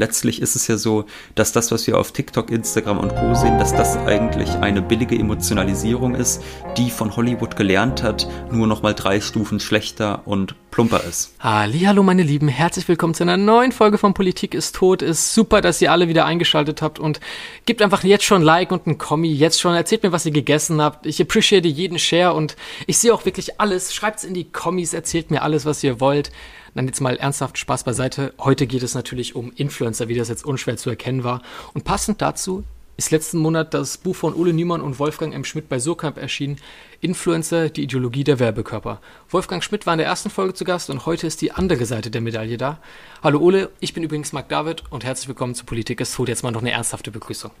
letztlich ist es ja so, dass das, was wir auf TikTok, Instagram und Co sehen, dass das eigentlich eine billige Emotionalisierung ist, die von Hollywood gelernt hat, nur noch mal drei Stufen schlechter und plumper ist. Hallo meine Lieben, herzlich willkommen zu einer neuen Folge von Politik ist tot. Ist super, dass ihr alle wieder eingeschaltet habt und gebt einfach jetzt schon Like und ein Kommi, jetzt schon erzählt mir, was ihr gegessen habt. Ich appreciate jeden Share und ich sehe auch wirklich alles. Schreibt's in die Kommis, erzählt mir alles, was ihr wollt. Dann jetzt mal ernsthaft Spaß beiseite. Heute geht es natürlich um Influencer, wie das jetzt unschwer zu erkennen war. Und passend dazu ist letzten Monat das Buch von Ole Niemann und Wolfgang M. Schmidt bei Surkamp erschienen. Influencer, die Ideologie der Werbekörper. Wolfgang Schmidt war in der ersten Folge zu Gast und heute ist die andere Seite der Medaille da. Hallo Ole, ich bin übrigens Marc David und herzlich willkommen zu Politik ist tot. Jetzt mal noch eine ernsthafte Begrüßung.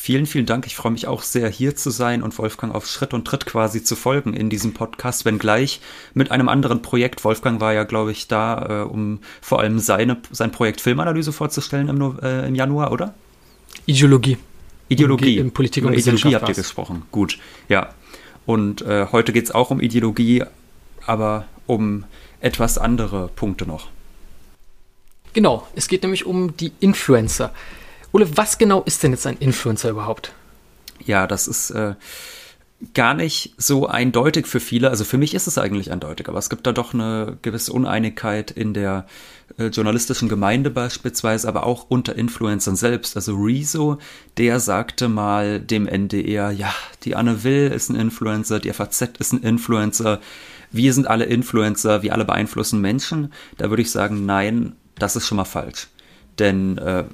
Vielen, vielen Dank. Ich freue mich auch sehr, hier zu sein und Wolfgang auf Schritt und Tritt quasi zu folgen in diesem Podcast, wenngleich mit einem anderen Projekt. Wolfgang war ja, glaube ich, da, äh, um vor allem seine, sein Projekt Filmanalyse vorzustellen im, äh, im Januar, oder? Ideologie. Ideologie. In Politik und Ideologie habt ihr gesprochen. Gut, ja. Und äh, heute geht es auch um Ideologie, aber um etwas andere Punkte noch. Genau, es geht nämlich um die Influencer. Ole, was genau ist denn jetzt ein Influencer überhaupt? Ja, das ist äh, gar nicht so eindeutig für viele. Also für mich ist es eigentlich eindeutig, aber es gibt da doch eine gewisse Uneinigkeit in der äh, journalistischen Gemeinde beispielsweise, aber auch unter Influencern selbst. Also Rezo, der sagte mal dem NDR, ja, die Anne Will ist ein Influencer, die FAZ ist ein Influencer, wir sind alle Influencer, wir alle beeinflussen Menschen. Da würde ich sagen, nein, das ist schon mal falsch. Denn äh,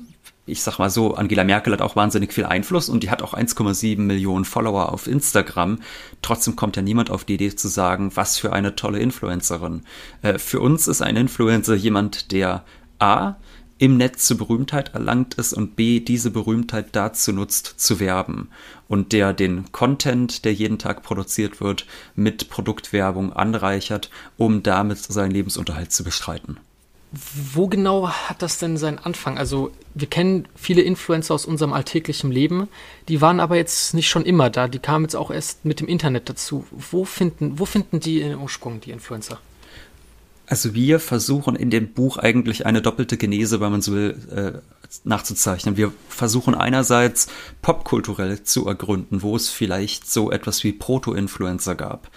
ich sag mal so, Angela Merkel hat auch wahnsinnig viel Einfluss und die hat auch 1,7 Millionen Follower auf Instagram. Trotzdem kommt ja niemand auf die Idee zu sagen, was für eine tolle Influencerin. Äh, für uns ist ein Influencer jemand, der A, im Netz zur Berühmtheit erlangt ist und B, diese Berühmtheit dazu nutzt, zu werben und der den Content, der jeden Tag produziert wird, mit Produktwerbung anreichert, um damit seinen Lebensunterhalt zu bestreiten wo genau hat das denn seinen Anfang? Also wir kennen viele Influencer aus unserem alltäglichen Leben, die waren aber jetzt nicht schon immer da, die kamen jetzt auch erst mit dem Internet dazu. Wo finden, wo finden die ihren Ursprung, die Influencer? Also wir versuchen in dem Buch eigentlich eine doppelte Genese, wenn man so will, äh, nachzuzeichnen. Wir versuchen einerseits popkulturell zu ergründen, wo es vielleicht so etwas wie Proto-Influencer gab.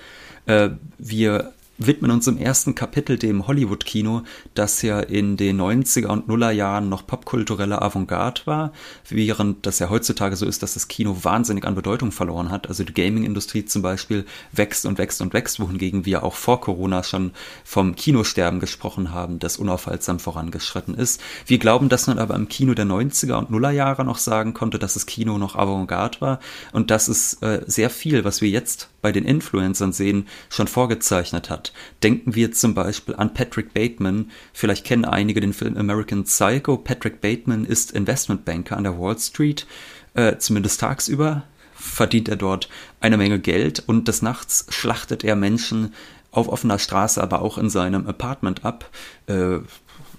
Äh, wir widmen uns im ersten Kapitel dem Hollywood-Kino, das ja in den 90er und Nuller Jahren noch popkulturelle Avantgarde war, während das ja heutzutage so ist, dass das Kino wahnsinnig an Bedeutung verloren hat. Also die Gaming-Industrie zum Beispiel wächst und wächst und wächst, wohingegen wir auch vor Corona schon vom Kinosterben gesprochen haben, das unaufhaltsam vorangeschritten ist. Wir glauben, dass man aber im Kino der 90er und Nuller Jahre noch sagen konnte, dass das Kino noch Avantgarde war und dass es äh, sehr viel, was wir jetzt bei den Influencern sehen, schon vorgezeichnet hat. Denken wir zum Beispiel an Patrick Bateman. Vielleicht kennen einige den Film American Psycho. Patrick Bateman ist Investmentbanker an der Wall Street, äh, zumindest tagsüber verdient er dort eine Menge Geld und des Nachts schlachtet er Menschen auf offener Straße, aber auch in seinem Apartment ab. Äh,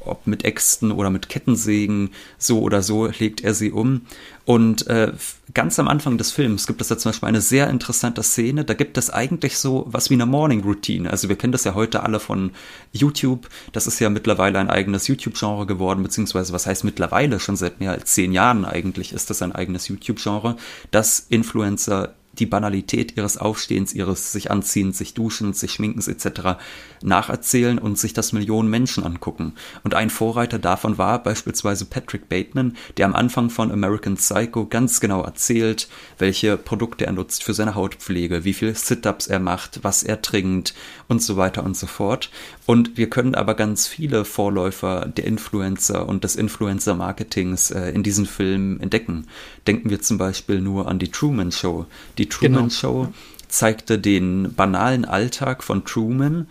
ob mit Äxten oder mit Kettensägen, so oder so legt er sie um. Und äh, ganz am Anfang des Films gibt es da zum Beispiel eine sehr interessante Szene. Da gibt es eigentlich so was wie eine Morning Routine. Also wir kennen das ja heute alle von YouTube. Das ist ja mittlerweile ein eigenes YouTube-Genre geworden, beziehungsweise was heißt mittlerweile? Schon seit mehr als zehn Jahren eigentlich ist das ein eigenes YouTube-Genre, dass Influencer die Banalität ihres Aufstehens, ihres sich Anziehens, sich Duschens, sich Schminkens etc. nacherzählen und sich das Millionen Menschen angucken. Und ein Vorreiter davon war beispielsweise Patrick Bateman, der am Anfang von American Psycho ganz genau erzählt, welche Produkte er nutzt für seine Hautpflege, wie viele Sit-ups er macht, was er trinkt und so weiter und so fort. Und wir können aber ganz viele Vorläufer der Influencer und des Influencer-Marketings äh, in diesen Filmen entdecken. Denken wir zum Beispiel nur an die Truman Show. Die Truman genau. Show zeigte den banalen Alltag von Truman,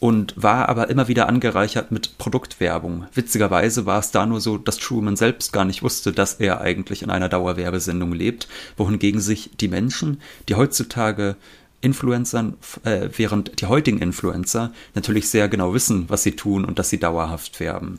und war aber immer wieder angereichert mit Produktwerbung. Witzigerweise war es da nur so, dass Truman selbst gar nicht wusste, dass er eigentlich in einer Dauerwerbesendung lebt, wohingegen sich die Menschen, die heutzutage Influencern, äh, während die heutigen Influencer natürlich sehr genau wissen, was sie tun und dass sie dauerhaft werben.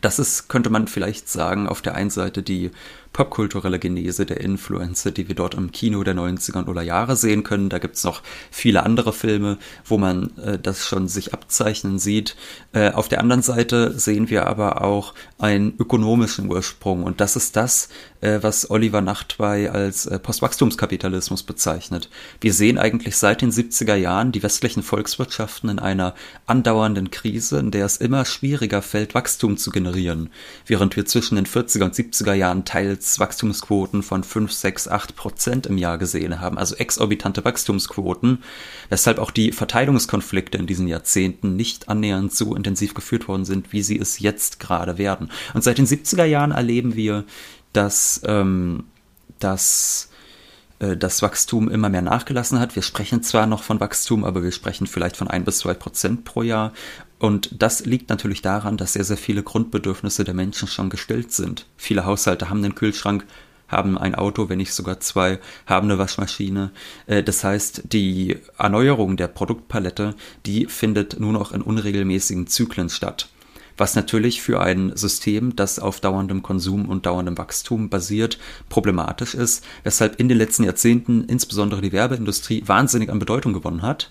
Das ist, könnte man vielleicht sagen, auf der einen Seite die popkulturelle Genese der Influencer, die wir dort im Kino der 90er oder Jahre sehen können. Da gibt's noch viele andere Filme, wo man äh, das schon sich abzeichnen sieht. Äh, auf der anderen Seite sehen wir aber auch einen ökonomischen Ursprung und das ist das, äh, was Oliver Nachtwey als äh, Postwachstumskapitalismus bezeichnet. Wir sehen eigentlich seit den 70er Jahren die westlichen Volkswirtschaften in einer andauernden Krise, in der es immer schwieriger fällt, Wachstum zu generieren, während wir zwischen den 40er und 70er Jahren teils Wachstumsquoten von 5, 6, 8 Prozent im Jahr gesehen haben, also exorbitante Wachstumsquoten, weshalb auch die Verteilungskonflikte in diesen Jahrzehnten nicht annähernd so intensiv geführt worden sind, wie sie es jetzt gerade werden. Und seit den 70er Jahren erleben wir dass, ähm, dass äh, das Wachstum immer mehr nachgelassen hat. Wir sprechen zwar noch von Wachstum, aber wir sprechen vielleicht von ein bis zwei Prozent pro Jahr. Und das liegt natürlich daran, dass sehr, sehr viele Grundbedürfnisse der Menschen schon gestillt sind. Viele Haushalte haben einen Kühlschrank, haben ein Auto, wenn nicht sogar zwei, haben eine Waschmaschine. Äh, das heißt, die Erneuerung der Produktpalette, die findet nur noch in unregelmäßigen Zyklen statt was natürlich für ein System, das auf dauerndem Konsum und dauerndem Wachstum basiert, problematisch ist, weshalb in den letzten Jahrzehnten insbesondere die Werbeindustrie wahnsinnig an Bedeutung gewonnen hat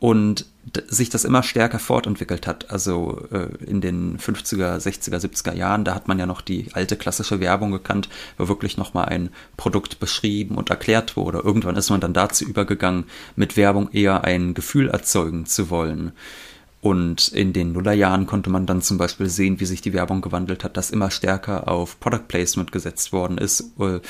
und sich das immer stärker fortentwickelt hat. Also äh, in den 50er, 60er, 70er Jahren, da hat man ja noch die alte klassische Werbung gekannt, wo wirklich nochmal ein Produkt beschrieben und erklärt wurde. Irgendwann ist man dann dazu übergegangen, mit Werbung eher ein Gefühl erzeugen zu wollen. Und in den Nullerjahren konnte man dann zum Beispiel sehen, wie sich die Werbung gewandelt hat, dass immer stärker auf Product Placement gesetzt worden ist. Äh,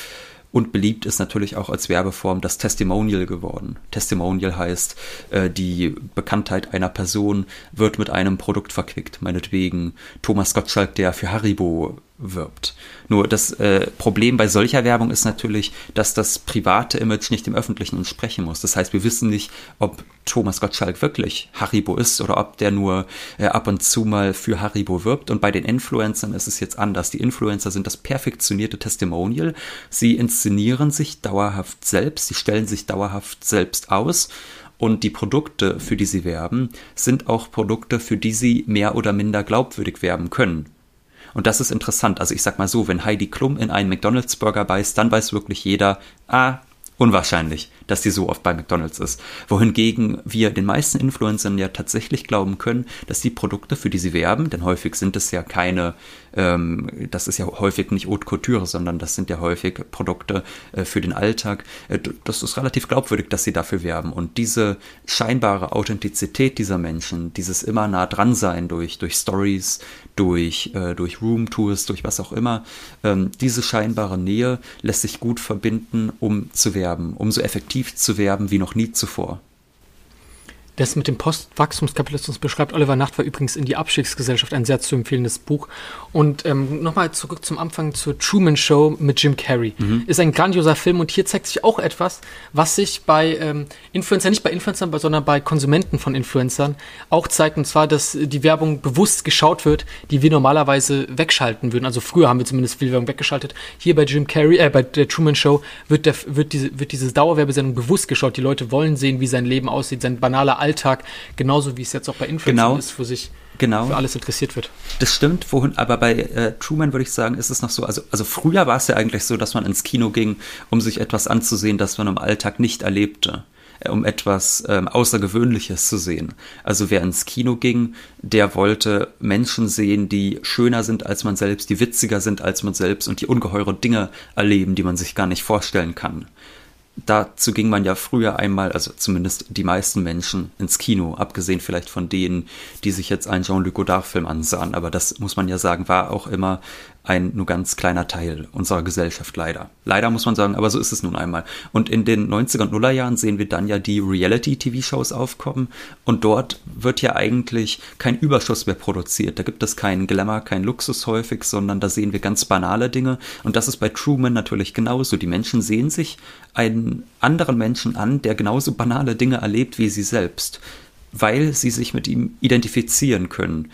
und beliebt ist natürlich auch als Werbeform das Testimonial geworden. Testimonial heißt, äh, die Bekanntheit einer Person wird mit einem Produkt verquickt. Meinetwegen Thomas Gottschalk, der für Haribo wirbt. Nur das äh, Problem bei solcher Werbung ist natürlich, dass das private Image nicht dem öffentlichen entsprechen muss. Das heißt, wir wissen nicht, ob Thomas Gottschalk wirklich Haribo ist oder ob der nur äh, ab und zu mal für Haribo wirbt. Und bei den Influencern ist es jetzt anders. Die Influencer sind das perfektionierte Testimonial. Sie inszenieren sich dauerhaft selbst, sie stellen sich dauerhaft selbst aus. Und die Produkte, für die sie werben, sind auch Produkte, für die sie mehr oder minder glaubwürdig werben können. Und das ist interessant. Also ich sag mal so, wenn Heidi Klum in einen McDonald's Burger beißt, dann weiß wirklich jeder, ah, unwahrscheinlich, dass die so oft bei McDonald's ist. Wohingegen wir den meisten Influencern ja tatsächlich glauben können, dass die Produkte, für die sie werben, denn häufig sind es ja keine, ähm, das ist ja häufig nicht Haute Couture, sondern das sind ja häufig Produkte äh, für den Alltag. Äh, das ist relativ glaubwürdig, dass sie dafür werben. Und diese scheinbare Authentizität dieser Menschen, dieses immer nah dran sein durch, durch Stories, durch, äh, durch Roomtours, durch was auch immer, ähm, diese scheinbare Nähe lässt sich gut verbinden, um zu werben werben, um so effektiv zu werben wie noch nie zuvor. Das mit dem Postwachstumskapitalismus beschreibt Oliver Nacht war übrigens in die Abstiegsgesellschaft ein sehr zu empfehlendes Buch. Und ähm, nochmal zurück zum Anfang zur Truman Show mit Jim Carrey. Mhm. Ist ein grandioser Film und hier zeigt sich auch etwas, was sich bei ähm, Influencern, nicht bei Influencern, sondern bei Konsumenten von Influencern auch zeigt. Und zwar, dass die Werbung bewusst geschaut wird, die wir normalerweise wegschalten würden. Also früher haben wir zumindest viel Werbung weggeschaltet. Hier bei Jim Carrey, äh, bei der Truman Show wird, der, wird, diese, wird diese Dauerwerbesendung bewusst geschaut. Die Leute wollen sehen, wie sein Leben aussieht, sein banaler Alltag Alltag, genauso wie es jetzt auch bei Influencern genau. ist, wo sich genau. für alles interessiert wird. Das stimmt, wohin, aber bei äh, Truman würde ich sagen, ist es noch so, also, also früher war es ja eigentlich so, dass man ins Kino ging, um sich etwas anzusehen, das man im Alltag nicht erlebte äh, um etwas ähm, Außergewöhnliches zu sehen. Also wer ins Kino ging, der wollte Menschen sehen, die schöner sind als man selbst, die witziger sind als man selbst und die ungeheure Dinge erleben, die man sich gar nicht vorstellen kann dazu ging man ja früher einmal, also zumindest die meisten Menschen, ins Kino, abgesehen vielleicht von denen, die sich jetzt einen Jean-Luc Godard-Film ansahen. Aber das muss man ja sagen, war auch immer ein nur ganz kleiner Teil unserer Gesellschaft leider. Leider muss man sagen, aber so ist es nun einmal. Und in den 90er und Nuller Jahren sehen wir dann ja die Reality-TV-Shows aufkommen und dort wird ja eigentlich kein Überschuss mehr produziert. Da gibt es keinen Glamour, keinen Luxus häufig, sondern da sehen wir ganz banale Dinge und das ist bei Truman natürlich genauso. Die Menschen sehen sich einen anderen Menschen an, der genauso banale Dinge erlebt wie sie selbst weil sie sich mit ihm identifizieren können.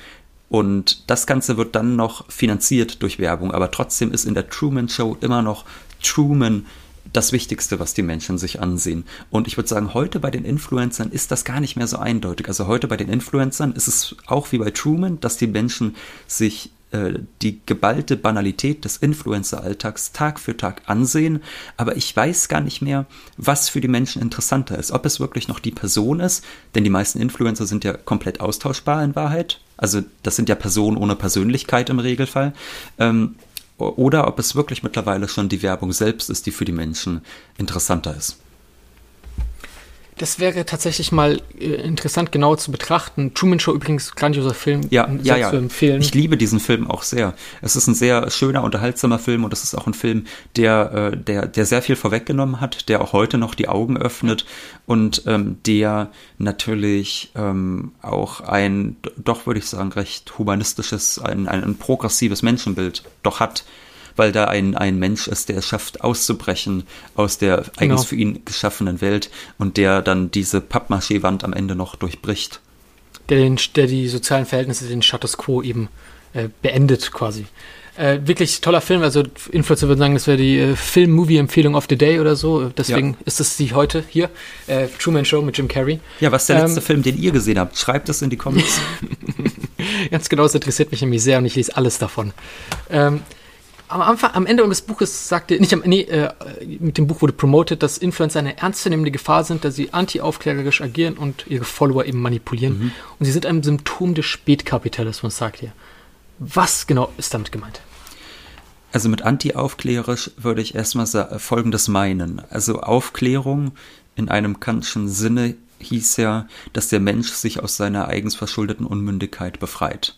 Und das Ganze wird dann noch finanziert durch Werbung, aber trotzdem ist in der Truman Show immer noch Truman das Wichtigste, was die Menschen sich ansehen. Und ich würde sagen, heute bei den Influencern ist das gar nicht mehr so eindeutig. Also heute bei den Influencern ist es auch wie bei Truman, dass die Menschen sich äh, die geballte Banalität des Influencer-Alltags Tag für Tag ansehen, aber ich weiß gar nicht mehr, was für die Menschen interessanter ist. Ob es wirklich noch die Person ist, denn die meisten Influencer sind ja komplett austauschbar in Wahrheit. Also das sind ja Personen ohne Persönlichkeit im Regelfall. Ähm, oder ob es wirklich mittlerweile schon die Werbung selbst ist, die für die Menschen interessanter ist. Das wäre tatsächlich mal äh, interessant genau zu betrachten. Truman Show übrigens grandioser Film. Ja, ja, ja. empfehlen. Ich liebe diesen Film auch sehr. Es ist ein sehr schöner, unterhaltsamer Film und es ist auch ein Film, der, äh, der, der sehr viel vorweggenommen hat, der auch heute noch die Augen öffnet und ähm, der natürlich ähm, auch ein, doch würde ich sagen, recht humanistisches, ein, ein progressives Menschenbild doch hat weil da ein, ein Mensch ist, der es schafft, auszubrechen aus der genau. eigens für ihn geschaffenen Welt und der dann diese Pappmaché-Wand am Ende noch durchbricht. Der, den, der die sozialen Verhältnisse, den Status quo eben äh, beendet quasi. Äh, wirklich toller Film, also Influencer würden sagen, das wäre die äh, Film-Movie-Empfehlung of the Day oder so. Deswegen ja. ist es die heute hier. Äh, Truman Show mit Jim Carrey. Ja, was ist der ähm, letzte Film, den ihr gesehen habt? Schreibt es in die Comments. Ganz genau, das interessiert mich nämlich sehr und ich lese alles davon. Ähm, am Anfang, am Ende des Buches sagte, nicht am, nee, äh, mit dem Buch wurde promoted, dass Influencer eine ernstzunehmende Gefahr sind, da sie anti-aufklärerisch agieren und ihre Follower eben manipulieren. Mhm. Und sie sind ein Symptom des Spätkapitalismus, sagt ihr. Was genau ist damit gemeint? Also mit anti-aufklärisch würde ich erstmal Folgendes meinen. Also Aufklärung in einem kantischen Sinne hieß ja, dass der Mensch sich aus seiner eigens verschuldeten Unmündigkeit befreit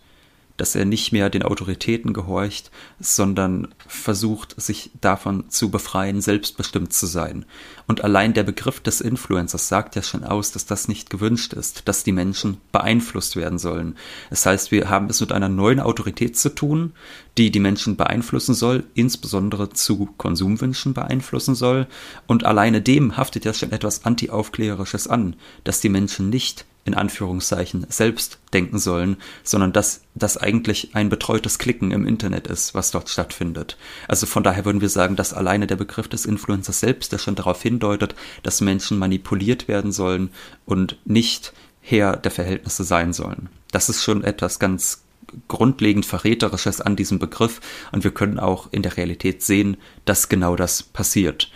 dass er nicht mehr den Autoritäten gehorcht, sondern versucht, sich davon zu befreien, selbstbestimmt zu sein. Und allein der Begriff des Influencers sagt ja schon aus, dass das nicht gewünscht ist, dass die Menschen beeinflusst werden sollen. Das heißt, wir haben es mit einer neuen Autorität zu tun, die die Menschen beeinflussen soll, insbesondere zu Konsumwünschen beeinflussen soll. Und alleine dem haftet ja schon etwas Anti-Aufklärerisches an, dass die Menschen nicht in Anführungszeichen selbst denken sollen, sondern dass das eigentlich ein betreutes Klicken im Internet ist, was dort stattfindet. Also von daher würden wir sagen, dass alleine der Begriff des Influencers selbst, der schon darauf hindeutet, dass Menschen manipuliert werden sollen und nicht Herr der Verhältnisse sein sollen. Das ist schon etwas ganz grundlegend Verräterisches an diesem Begriff und wir können auch in der Realität sehen, dass genau das passiert.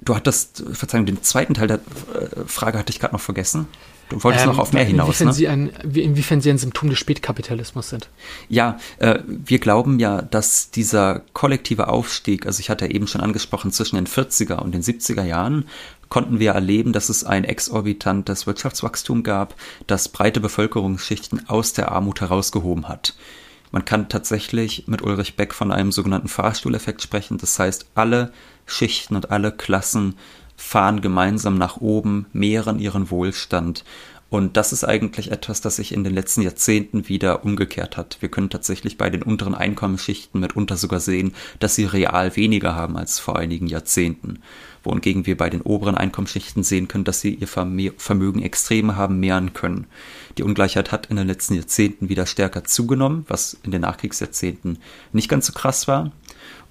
Du hattest, Verzeihung, den zweiten Teil der äh, Frage hatte ich gerade noch vergessen. Du wolltest ähm, noch auf mehr hinaus. Inwiefern, ne? Sie ein, inwiefern Sie ein Symptom des Spätkapitalismus sind. Ja, äh, wir glauben ja, dass dieser kollektive Aufstieg, also ich hatte eben schon angesprochen, zwischen den 40er und den 70er Jahren konnten wir erleben, dass es ein exorbitantes Wirtschaftswachstum gab, das breite Bevölkerungsschichten aus der Armut herausgehoben hat. Man kann tatsächlich mit Ulrich Beck von einem sogenannten Fahrstuhleffekt sprechen. Das heißt, alle Schichten und alle Klassen fahren gemeinsam nach oben, mehren ihren Wohlstand. Und das ist eigentlich etwas, das sich in den letzten Jahrzehnten wieder umgekehrt hat. Wir können tatsächlich bei den unteren Einkommensschichten mitunter sogar sehen, dass sie real weniger haben als vor einigen Jahrzehnten. Wohingegen wir bei den oberen Einkommensschichten sehen können, dass sie ihr Vermögen extrem haben mehren können. Die Ungleichheit hat in den letzten Jahrzehnten wieder stärker zugenommen, was in den Nachkriegsjahrzehnten nicht ganz so krass war.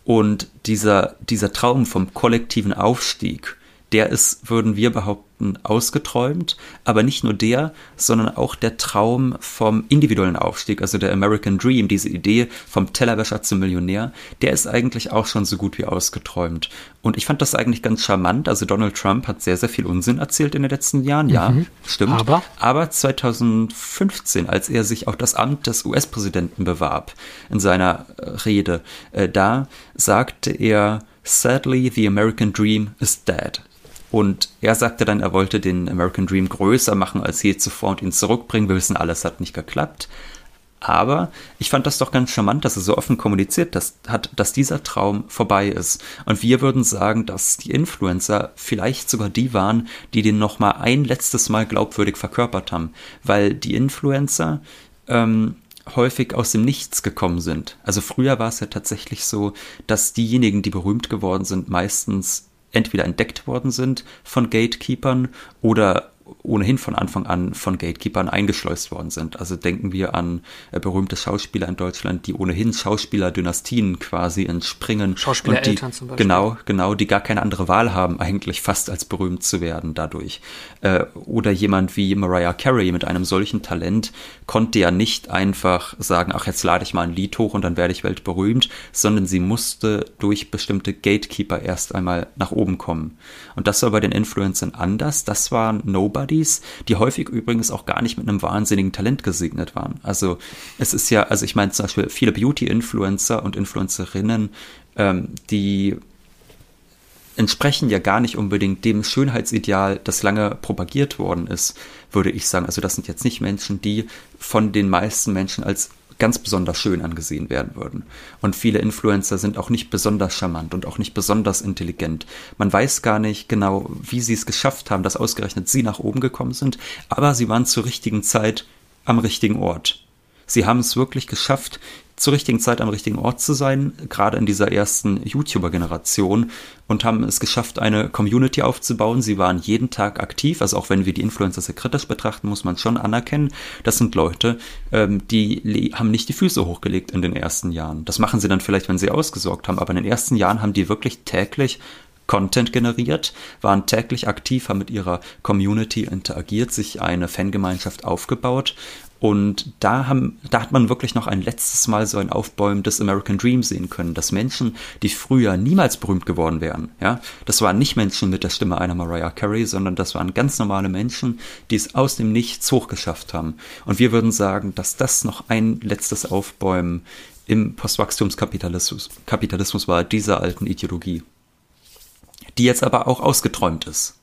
Und dieser, dieser Traum vom kollektiven Aufstieg, der ist, würden wir behaupten, ausgeträumt. Aber nicht nur der, sondern auch der Traum vom individuellen Aufstieg, also der American Dream, diese Idee vom Tellerwäscher zum Millionär, der ist eigentlich auch schon so gut wie ausgeträumt. Und ich fand das eigentlich ganz charmant. Also Donald Trump hat sehr, sehr viel Unsinn erzählt in den letzten Jahren. Ja, mhm. stimmt. Aber? Aber 2015, als er sich auf das Amt des US-Präsidenten bewarb, in seiner äh, Rede, äh, da sagte er, Sadly, the American Dream is dead. Und er sagte dann, er wollte den American Dream größer machen als je zuvor und ihn zurückbringen. Wir wissen, alles hat nicht geklappt. Aber ich fand das doch ganz charmant, dass er so offen kommuniziert dass, hat, dass dieser Traum vorbei ist. Und wir würden sagen, dass die Influencer vielleicht sogar die waren, die den nochmal ein letztes Mal glaubwürdig verkörpert haben. Weil die Influencer ähm, häufig aus dem Nichts gekommen sind. Also früher war es ja tatsächlich so, dass diejenigen, die berühmt geworden sind, meistens entweder entdeckt worden sind von Gatekeepern oder ohnehin von Anfang an von Gatekeepern eingeschleust worden sind. Also denken wir an äh, berühmte Schauspieler in Deutschland, die ohnehin Schauspielerdynastien quasi entspringen. Schauspielereltern zum Beispiel. Genau, genau, die gar keine andere Wahl haben, eigentlich fast als berühmt zu werden dadurch. Äh, oder jemand wie Mariah Carey mit einem solchen Talent konnte ja nicht einfach sagen, ach, jetzt lade ich mal ein Lied hoch und dann werde ich weltberühmt, sondern sie musste durch bestimmte Gatekeeper erst einmal nach oben kommen. Und das war bei den Influencern anders. Das waren Nobodies, die häufig übrigens auch gar nicht mit einem wahnsinnigen Talent gesegnet waren. Also es ist ja, also ich meine zum Beispiel viele Beauty-Influencer und Influencerinnen, ähm, die entsprechen ja gar nicht unbedingt dem Schönheitsideal, das lange propagiert worden ist, würde ich sagen. Also das sind jetzt nicht Menschen, die von den meisten Menschen als ganz besonders schön angesehen werden würden. Und viele Influencer sind auch nicht besonders charmant und auch nicht besonders intelligent. Man weiß gar nicht genau, wie sie es geschafft haben, dass ausgerechnet sie nach oben gekommen sind, aber sie waren zur richtigen Zeit am richtigen Ort. Sie haben es wirklich geschafft, zur richtigen Zeit am richtigen Ort zu sein, gerade in dieser ersten YouTuber-Generation und haben es geschafft, eine Community aufzubauen. Sie waren jeden Tag aktiv, also auch wenn wir die Influencer sehr kritisch betrachten, muss man schon anerkennen, das sind Leute, ähm, die haben nicht die Füße hochgelegt in den ersten Jahren. Das machen sie dann vielleicht, wenn sie ausgesorgt haben, aber in den ersten Jahren haben die wirklich täglich Content generiert, waren täglich aktiv, haben mit ihrer Community interagiert, sich eine Fangemeinschaft aufgebaut und da, haben, da hat man wirklich noch ein letztes Mal so ein Aufbäumen des American Dream sehen können, dass Menschen, die früher niemals berühmt geworden wären, ja, das waren nicht Menschen mit der Stimme einer Mariah Carey, sondern das waren ganz normale Menschen, die es aus dem Nichts hochgeschafft haben. Und wir würden sagen, dass das noch ein letztes Aufbäumen im Postwachstumskapitalismus Kapitalismus war, dieser alten Ideologie, die jetzt aber auch ausgeträumt ist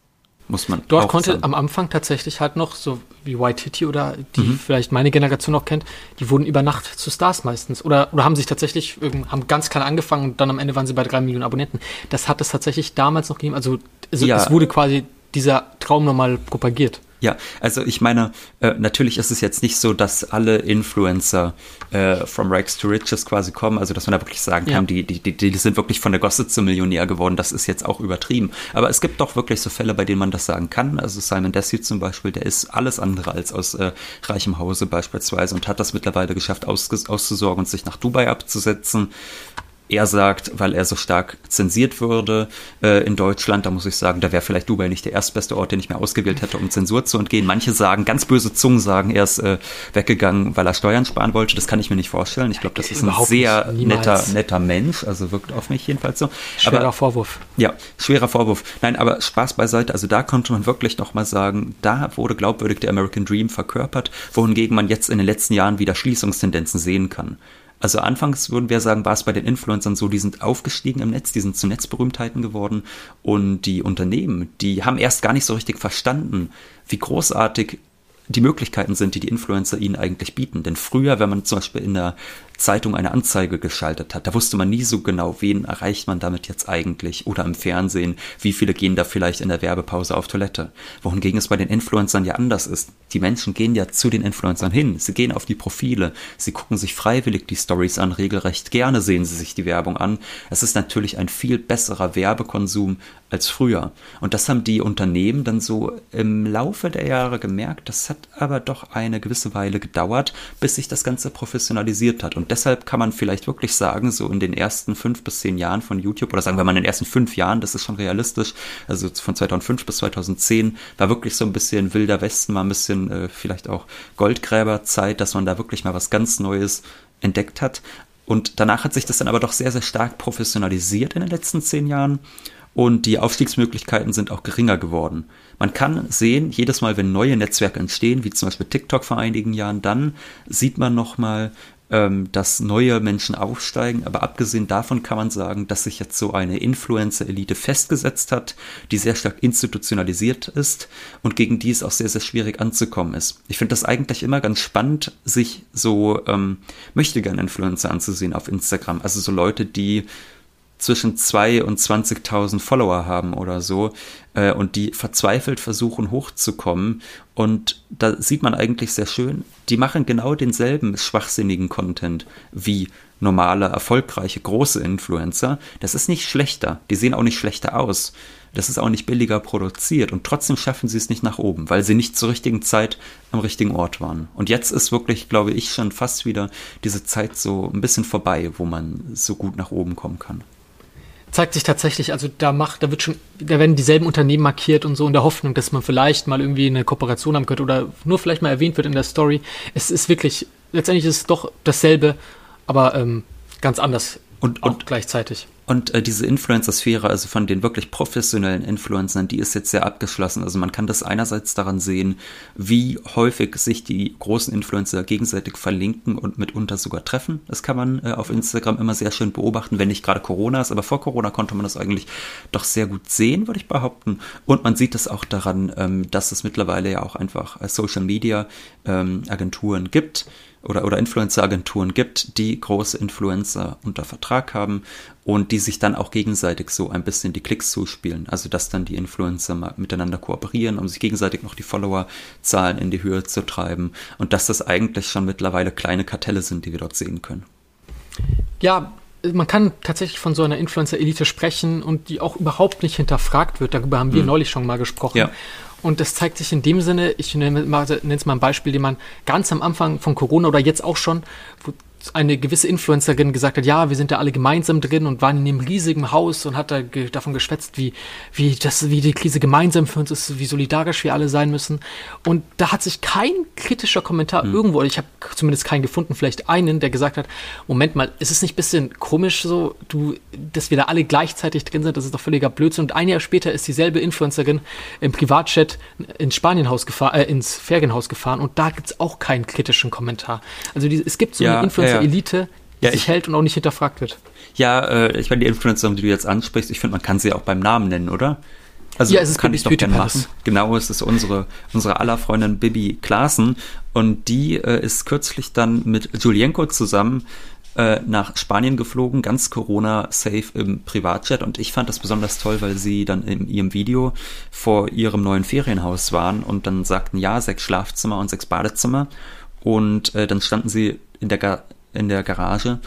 muss man. Dort konnte sagen. am Anfang tatsächlich halt noch, so wie White Hitty oder die mhm. vielleicht meine Generation noch kennt, die wurden über Nacht zu Stars meistens. Oder, oder haben sich tatsächlich, haben ganz klein angefangen und dann am Ende waren sie bei drei Millionen Abonnenten. Das hat es tatsächlich damals noch gegeben. Also, also ja. es wurde quasi dieser Traum nochmal propagiert. Ja, also ich meine, äh, natürlich ist es jetzt nicht so, dass alle Influencer äh, from Rags to Riches quasi kommen, also dass man da wirklich sagen kann, ja. die, die, die, die sind wirklich von der Gosse zum Millionär geworden, das ist jetzt auch übertrieben. Aber es gibt doch wirklich so Fälle, bei denen man das sagen kann. Also Simon Desue zum Beispiel, der ist alles andere als aus äh, reichem Hause beispielsweise und hat das mittlerweile geschafft, auszusorgen und sich nach Dubai abzusetzen er sagt, weil er so stark zensiert würde äh, in Deutschland, da muss ich sagen, da wäre vielleicht Dubai nicht der erstbeste Ort, den ich mir ausgewählt hätte, um Zensur zu entgehen. Manche sagen, ganz böse Zungen sagen, er ist äh, weggegangen, weil er Steuern sparen wollte. Das kann ich mir nicht vorstellen. Ich glaube, das ist ein sehr netter, netter Mensch, also wirkt auf mich jedenfalls so. Schwerer aber, Vorwurf. Ja, schwerer Vorwurf. Nein, aber Spaß beiseite. Also da konnte man wirklich noch mal sagen, da wurde glaubwürdig der American Dream verkörpert, wohingegen man jetzt in den letzten Jahren wieder Schließungstendenzen sehen kann. Also anfangs würden wir sagen, war es bei den Influencern so, die sind aufgestiegen im Netz, die sind zu Netzberühmtheiten geworden und die Unternehmen, die haben erst gar nicht so richtig verstanden, wie großartig die Möglichkeiten sind, die die Influencer ihnen eigentlich bieten. Denn früher, wenn man zum Beispiel in der Zeitung eine Anzeige geschaltet hat, da wusste man nie so genau, wen erreicht man damit jetzt eigentlich oder im Fernsehen, wie viele gehen da vielleicht in der Werbepause auf Toilette. Wohingegen es bei den Influencern ja anders ist. Die Menschen gehen ja zu den Influencern hin, sie gehen auf die Profile, sie gucken sich freiwillig die Stories an, regelrecht gerne sehen sie sich die Werbung an. Es ist natürlich ein viel besserer Werbekonsum als früher. Und das haben die Unternehmen dann so im Laufe der Jahre gemerkt. Das hat aber doch eine gewisse Weile gedauert, bis sich das Ganze professionalisiert hat. Und deshalb kann man vielleicht wirklich sagen, so in den ersten fünf bis zehn Jahren von YouTube, oder sagen wir mal in den ersten fünf Jahren, das ist schon realistisch, also von 2005 bis 2010, war wirklich so ein bisschen wilder Westen, mal ein bisschen äh, vielleicht auch Goldgräberzeit, dass man da wirklich mal was ganz Neues entdeckt hat. Und danach hat sich das dann aber doch sehr, sehr stark professionalisiert in den letzten zehn Jahren und die Aufstiegsmöglichkeiten sind auch geringer geworden. Man kann sehen, jedes Mal, wenn neue Netzwerke entstehen, wie zum Beispiel TikTok vor einigen Jahren, dann sieht man nochmal, ähm, dass neue Menschen aufsteigen. Aber abgesehen davon kann man sagen, dass sich jetzt so eine Influencer-Elite festgesetzt hat, die sehr stark institutionalisiert ist und gegen die es auch sehr, sehr schwierig anzukommen ist. Ich finde das eigentlich immer ganz spannend, sich so ähm, Möchtegern-Influencer anzusehen auf Instagram. Also so Leute, die zwischen zwei und 20.000 Follower haben oder so äh, und die verzweifelt versuchen hochzukommen. Und da sieht man eigentlich sehr schön, die machen genau denselben schwachsinnigen Content wie normale, erfolgreiche, große Influencer. Das ist nicht schlechter. Die sehen auch nicht schlechter aus. Das ist auch nicht billiger produziert und trotzdem schaffen sie es nicht nach oben, weil sie nicht zur richtigen Zeit am richtigen Ort waren. Und jetzt ist wirklich, glaube ich, schon fast wieder diese Zeit so ein bisschen vorbei, wo man so gut nach oben kommen kann zeigt sich tatsächlich, also da macht, da wird schon, da werden dieselben Unternehmen markiert und so in der Hoffnung, dass man vielleicht mal irgendwie eine Kooperation haben könnte oder nur vielleicht mal erwähnt wird in der Story. Es ist wirklich, letztendlich ist es doch dasselbe, aber ähm, ganz anders und, und gleichzeitig. Und äh, diese Influencer-Sphäre, also von den wirklich professionellen Influencern, die ist jetzt sehr abgeschlossen. Also man kann das einerseits daran sehen, wie häufig sich die großen Influencer gegenseitig verlinken und mitunter sogar treffen. Das kann man äh, auf Instagram immer sehr schön beobachten, wenn nicht gerade Corona ist. Aber vor Corona konnte man das eigentlich doch sehr gut sehen, würde ich behaupten. Und man sieht es auch daran, ähm, dass es mittlerweile ja auch einfach äh, Social-Media-Agenturen ähm, gibt oder, oder Influencer-Agenturen gibt, die große Influencer unter Vertrag haben und die sich dann auch gegenseitig so ein bisschen die Klicks zuspielen. Also dass dann die Influencer mal miteinander kooperieren, um sich gegenseitig noch die Followerzahlen in die Höhe zu treiben und dass das eigentlich schon mittlerweile kleine Kartelle sind, die wir dort sehen können. Ja, man kann tatsächlich von so einer Influencer-Elite sprechen und die auch überhaupt nicht hinterfragt wird. Darüber haben wir hm. neulich schon mal gesprochen. Ja. Und das zeigt sich in dem Sinne, ich nenne es mal ein Beispiel, den man ganz am Anfang von Corona oder jetzt auch schon, wo eine gewisse Influencerin gesagt hat, ja, wir sind da alle gemeinsam drin und waren in einem riesigen Haus und hat da ge davon geschwätzt, wie, wie das, wie die Krise gemeinsam für uns ist, wie solidarisch wir alle sein müssen. Und da hat sich kein kritischer Kommentar mhm. irgendwo, ich habe zumindest keinen gefunden, vielleicht einen, der gesagt hat, Moment mal, ist es nicht ein bisschen komisch so, du, dass wir da alle gleichzeitig drin sind, das ist doch völliger Blödsinn. Und ein Jahr später ist dieselbe Influencerin im Privatchat ins Spanienhaus gefahren, äh, ins Ferienhaus gefahren und da gibt es auch keinen kritischen Kommentar. Also die, es gibt so ja, eine Ja, Elite, die ja, sich hält und auch nicht hinterfragt wird. Ja, äh, ich meine, die Influencer, die du jetzt ansprichst, ich finde, man kann sie auch beim Namen nennen, oder? Also ja, es ist kann ich doch gerne machen. Genau, es ist unsere, unsere aller Freundin Bibi Klaassen und die äh, ist kürzlich dann mit Julienko zusammen äh, nach Spanien geflogen, ganz Corona-safe im Privatjet und ich fand das besonders toll, weil sie dann in ihrem Video vor ihrem neuen Ferienhaus waren und dann sagten, ja, sechs Schlafzimmer und sechs Badezimmer und äh, dann standen sie in der in der Garage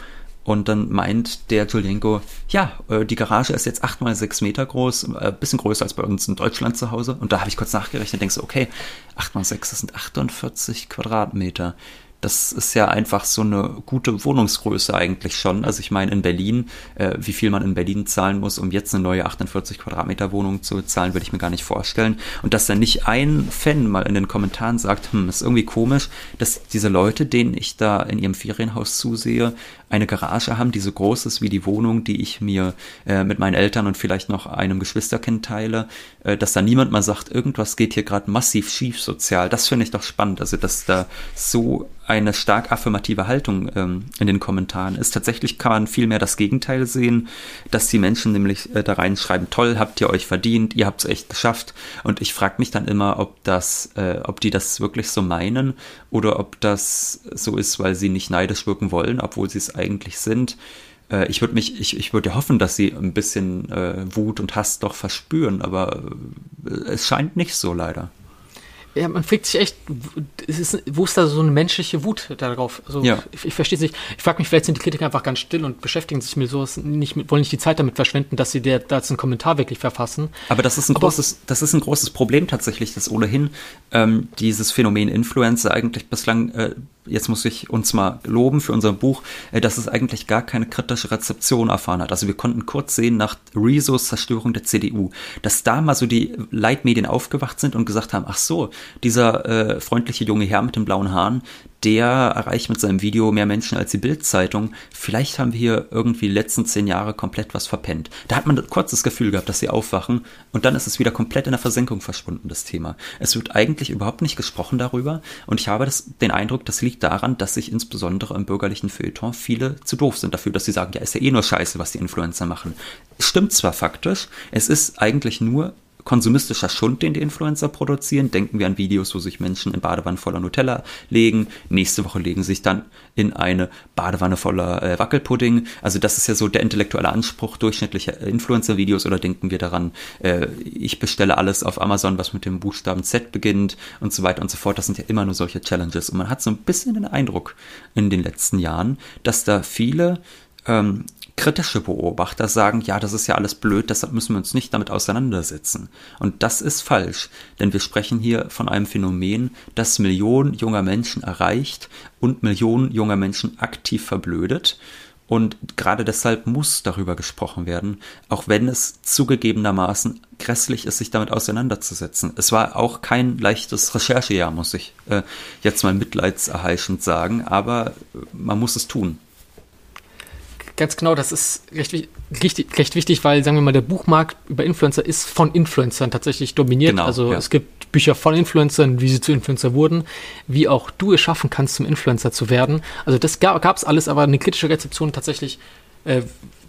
und dann meint der Julienko, ja, äh, die Garage ist jetzt acht mal sechs Meter groß, äh, bisschen größer als bei uns in Deutschland zu Hause. Und da habe ich kurz nachgerechnet, denkst du, okay, acht mal sechs, das sind 48 Quadratmeter das ist ja einfach so eine gute Wohnungsgröße eigentlich schon. Also ich meine in Berlin, äh, wie viel man in Berlin zahlen muss, um jetzt eine neue 48 Quadratmeter Wohnung zu zahlen, würde ich mir gar nicht vorstellen. Und dass dann nicht ein Fan mal in den Kommentaren sagt, hm, ist irgendwie komisch, dass diese Leute, denen ich da in ihrem Ferienhaus zusehe, eine Garage haben, die so groß ist wie die Wohnung, die ich mir äh, mit meinen Eltern und vielleicht noch einem Geschwisterkind teile, äh, dass da niemand mal sagt, irgendwas geht hier gerade massiv schief sozial. Das finde ich doch spannend, also dass da so eine stark affirmative Haltung ähm, in den Kommentaren ist. Tatsächlich kann man viel mehr das Gegenteil sehen, dass die Menschen nämlich äh, da reinschreiben, toll, habt ihr euch verdient, ihr habt es echt geschafft. Und ich frage mich dann immer, ob das, äh, ob die das wirklich so meinen oder ob das so ist, weil sie nicht neidisch wirken wollen, obwohl sie es eigentlich sind. Äh, ich würde mich, ich, ich würde hoffen, dass sie ein bisschen äh, Wut und Hass doch verspüren, aber äh, es scheint nicht so leider. Ja, man fragt sich echt, ist, wo ist da so eine menschliche Wut darauf? Also, ja. Ich, ich verstehe es nicht. Ich frage mich, vielleicht sind die Kritiker einfach ganz still und beschäftigen sich mit sowas, nicht, wollen nicht die Zeit damit verschwenden, dass sie der, da jetzt einen Kommentar wirklich verfassen. Aber das ist ein, Aber, großes, das ist ein großes Problem tatsächlich, dass ohnehin ähm, dieses Phänomen Influencer eigentlich bislang äh, jetzt muss ich uns mal loben für unser Buch, äh, dass es eigentlich gar keine kritische Rezeption erfahren hat. Also wir konnten kurz sehen nach Rezos Zerstörung der CDU, dass da mal so die Leitmedien aufgewacht sind und gesagt haben, ach so, dieser äh, freundliche junge Herr mit den blauen Haaren, der erreicht mit seinem Video mehr Menschen als die Bildzeitung. Vielleicht haben wir hier irgendwie die letzten zehn Jahre komplett was verpennt. Da hat man kurz das Gefühl gehabt, dass sie aufwachen und dann ist es wieder komplett in der Versenkung verschwunden, das Thema. Es wird eigentlich überhaupt nicht gesprochen darüber und ich habe das, den Eindruck, das liegt daran, dass sich insbesondere im bürgerlichen Feuilleton viele zu doof sind dafür, dass sie sagen, ja, ist ja eh nur Scheiße, was die Influencer machen. Stimmt zwar faktisch, es ist eigentlich nur konsumistischer Schund, den die Influencer produzieren. Denken wir an Videos, wo sich Menschen in Badewannen voller Nutella legen. Nächste Woche legen sich dann in eine Badewanne voller äh, Wackelpudding. Also das ist ja so der intellektuelle Anspruch durchschnittlicher Influencer-Videos. Oder denken wir daran, äh, ich bestelle alles auf Amazon, was mit dem Buchstaben Z beginnt und so weiter und so fort. Das sind ja immer nur solche Challenges. Und man hat so ein bisschen den Eindruck in den letzten Jahren, dass da viele ähm, kritische Beobachter sagen, ja, das ist ja alles blöd, deshalb müssen wir uns nicht damit auseinandersetzen. Und das ist falsch, denn wir sprechen hier von einem Phänomen, das Millionen junger Menschen erreicht und Millionen junger Menschen aktiv verblödet. Und gerade deshalb muss darüber gesprochen werden, auch wenn es zugegebenermaßen grässlich ist, sich damit auseinanderzusetzen. Es war auch kein leichtes Recherchejahr, muss ich äh, jetzt mal mitleidserheischend sagen, aber man muss es tun. Ganz genau, das ist recht, recht, recht wichtig, weil, sagen wir mal, der Buchmarkt über Influencer ist von Influencern tatsächlich dominiert. Genau, also ja. es gibt Bücher von Influencern, wie sie zu Influencer wurden, wie auch du es schaffen kannst, zum Influencer zu werden. Also das gab es alles, aber eine kritische Rezeption tatsächlich äh,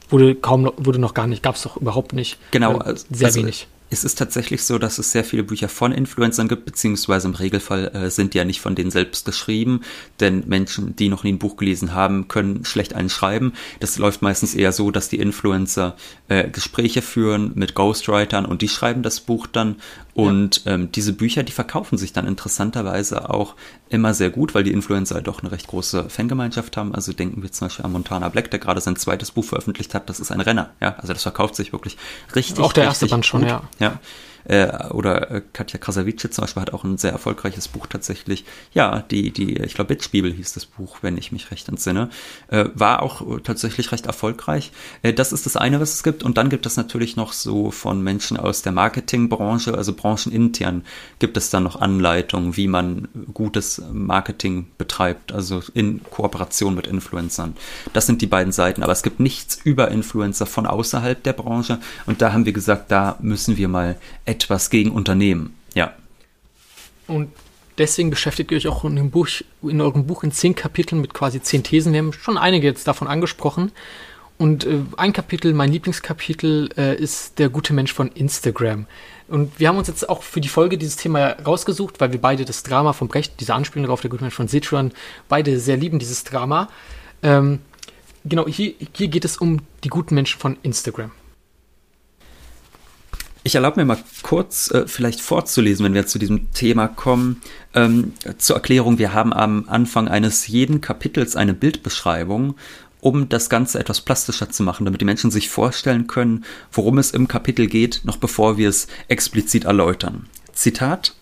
wurde kaum, wurde noch gar nicht, gab es doch überhaupt nicht. Genau, äh, sehr also, wenig es ist tatsächlich so, dass es sehr viele Bücher von Influencern gibt, beziehungsweise im Regelfall äh, sind die ja nicht von denen selbst geschrieben, denn Menschen, die noch nie ein Buch gelesen haben, können schlecht einen schreiben. Das läuft meistens eher so, dass die Influencer äh, Gespräche führen mit Ghostwritern und die schreiben das Buch dann und ja. ähm, diese Bücher, die verkaufen sich dann interessanterweise auch immer sehr gut, weil die Influencer doch eine recht große Fangemeinschaft haben. Also denken wir zum Beispiel an Montana Black, der gerade sein zweites Buch veröffentlicht hat. Das ist ein Renner. Ja, also das verkauft sich wirklich richtig. Auch der erste Band schon, ja. Ja. Äh, oder äh, Katja Krasavice zum Beispiel hat auch ein sehr erfolgreiches Buch tatsächlich. Ja, die, die, ich glaube, Bitch-Bibel hieß das Buch, wenn ich mich recht entsinne. Äh, war auch tatsächlich recht erfolgreich. Äh, das ist das eine, was es gibt. Und dann gibt es natürlich noch so von Menschen aus der Marketingbranche, also branchenintern, gibt es dann noch Anleitungen, wie man gutes Marketing betreibt, also in Kooperation mit Influencern. Das sind die beiden Seiten. Aber es gibt nichts über Influencer von außerhalb der Branche. Und da haben wir gesagt, da müssen wir mal etwas gegen unternehmen. Ja. Und deswegen beschäftigt ihr euch auch in, dem Buch, in eurem Buch in zehn Kapiteln mit quasi zehn Thesen. Wir haben schon einige jetzt davon angesprochen. Und äh, ein Kapitel, mein Lieblingskapitel, äh, ist der gute Mensch von Instagram. Und wir haben uns jetzt auch für die Folge dieses Thema rausgesucht, weil wir beide das Drama von Brecht, diese Anspielung darauf, der gute Mensch von Sichuan, beide sehr lieben, dieses Drama. Ähm, genau, hier, hier geht es um die guten Menschen von Instagram. Ich erlaube mir mal kurz äh, vielleicht vorzulesen, wenn wir zu diesem Thema kommen. Ähm, zur Erklärung, wir haben am Anfang eines jeden Kapitels eine Bildbeschreibung, um das Ganze etwas plastischer zu machen, damit die Menschen sich vorstellen können, worum es im Kapitel geht, noch bevor wir es explizit erläutern. Zitat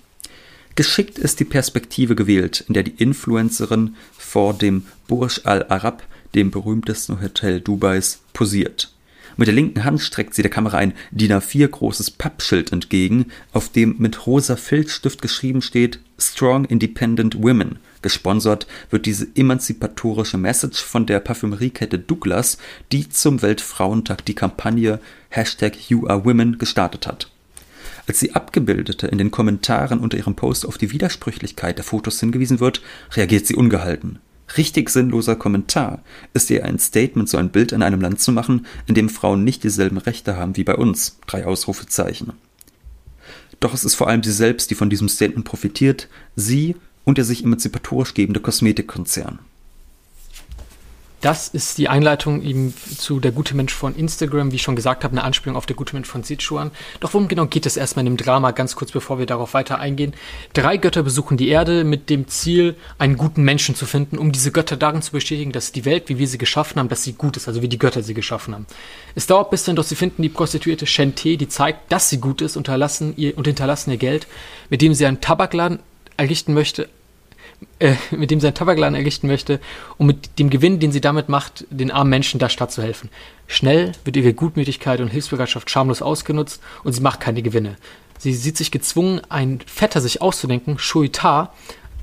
Geschickt ist die Perspektive gewählt, in der die Influencerin vor dem Burj Al Arab, dem berühmtesten Hotel Dubais, posiert. Mit der linken Hand streckt sie der Kamera ein DIN A4 großes Pappschild entgegen, auf dem mit rosa Filzstift geschrieben steht Strong Independent Women. Gesponsert wird diese emanzipatorische Message von der Parfümeriekette Douglas, die zum Weltfrauentag die Kampagne Hashtag You Are Women gestartet hat. Als die Abgebildete in den Kommentaren unter ihrem Post auf die Widersprüchlichkeit der Fotos hingewiesen wird, reagiert sie ungehalten richtig sinnloser Kommentar ist ihr ein Statement, so ein Bild in einem Land zu machen, in dem Frauen nicht dieselben Rechte haben wie bei uns. Drei Ausrufezeichen. Doch es ist vor allem sie selbst, die von diesem Statement profitiert, sie und der sich emanzipatorisch gebende Kosmetikkonzern. Das ist die Einleitung eben zu Der gute Mensch von Instagram, wie ich schon gesagt habe, eine Anspielung auf Der gute Mensch von Sichuan. Doch worum genau geht es erstmal in dem Drama, ganz kurz bevor wir darauf weiter eingehen? Drei Götter besuchen die Erde mit dem Ziel, einen guten Menschen zu finden, um diese Götter darin zu bestätigen, dass die Welt, wie wir sie geschaffen haben, dass sie gut ist, also wie die Götter sie geschaffen haben. Es dauert bis dann, doch sie finden die Prostituierte Shente, die zeigt, dass sie gut ist und hinterlassen ihr, und hinterlassen ihr Geld, mit dem sie einen Tabakladen errichten möchte, äh, mit dem sie einen Tabakladen errichten möchte, um mit dem Gewinn, den sie damit macht, den armen Menschen der Stadt zu helfen. Schnell wird ihre Gutmütigkeit und Hilfsbereitschaft schamlos ausgenutzt und sie macht keine Gewinne. Sie sieht sich gezwungen, einen Vetter sich auszudenken, Shuita,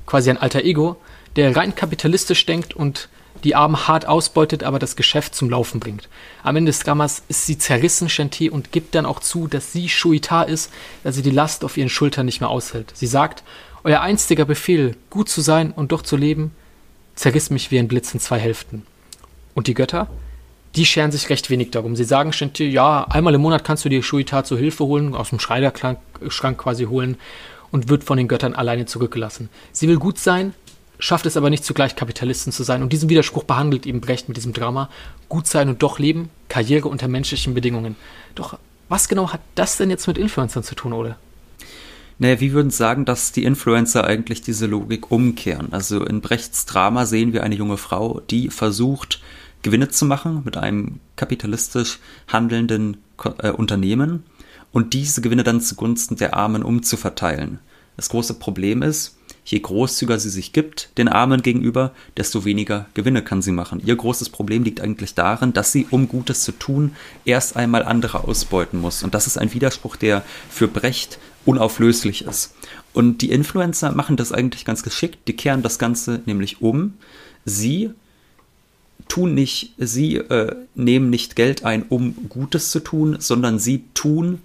quasi ein alter Ego, der rein kapitalistisch denkt und die Armen hart ausbeutet, aber das Geschäft zum Laufen bringt. Am Ende des Dramas ist sie zerrissen, Shanti, und gibt dann auch zu, dass sie Shuita ist, dass sie die Last auf ihren Schultern nicht mehr aushält. Sie sagt, euer einstiger Befehl, gut zu sein und doch zu leben, zerriss mich wie ein Blitz in zwei Hälften. Und die Götter? Die scheren sich recht wenig darum. Sie sagen Shinti, ja, einmal im Monat kannst du dir Shuita zur Hilfe holen, aus dem Schreiderschrank quasi holen und wird von den Göttern alleine zurückgelassen. Sie will gut sein, schafft es aber nicht zugleich Kapitalisten zu sein. Und diesen Widerspruch behandelt eben Brecht mit diesem Drama. Gut sein und doch leben, Karriere unter menschlichen Bedingungen. Doch was genau hat das denn jetzt mit Influencern zu tun, Ole? Naja, wie würden sagen, dass die Influencer eigentlich diese Logik umkehren? Also in Brechts Drama sehen wir eine junge Frau, die versucht, Gewinne zu machen mit einem kapitalistisch handelnden äh, Unternehmen und diese Gewinne dann zugunsten der Armen umzuverteilen. Das große Problem ist, je großzügiger sie sich gibt, den Armen gegenüber, desto weniger Gewinne kann sie machen. Ihr großes Problem liegt eigentlich darin, dass sie, um Gutes zu tun, erst einmal andere ausbeuten muss. Und das ist ein Widerspruch, der für Brecht unauflöslich ist. Und die Influencer machen das eigentlich ganz geschickt. Die kehren das Ganze nämlich um. Sie tun nicht, sie äh, nehmen nicht Geld ein, um Gutes zu tun, sondern sie tun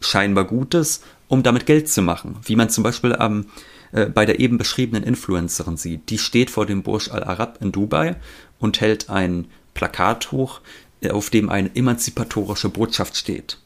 scheinbar Gutes, um damit Geld zu machen. Wie man zum Beispiel ähm, äh, bei der eben beschriebenen Influencerin sieht. Die steht vor dem Burj Al Arab in Dubai und hält ein Plakat hoch, äh, auf dem eine emanzipatorische Botschaft steht.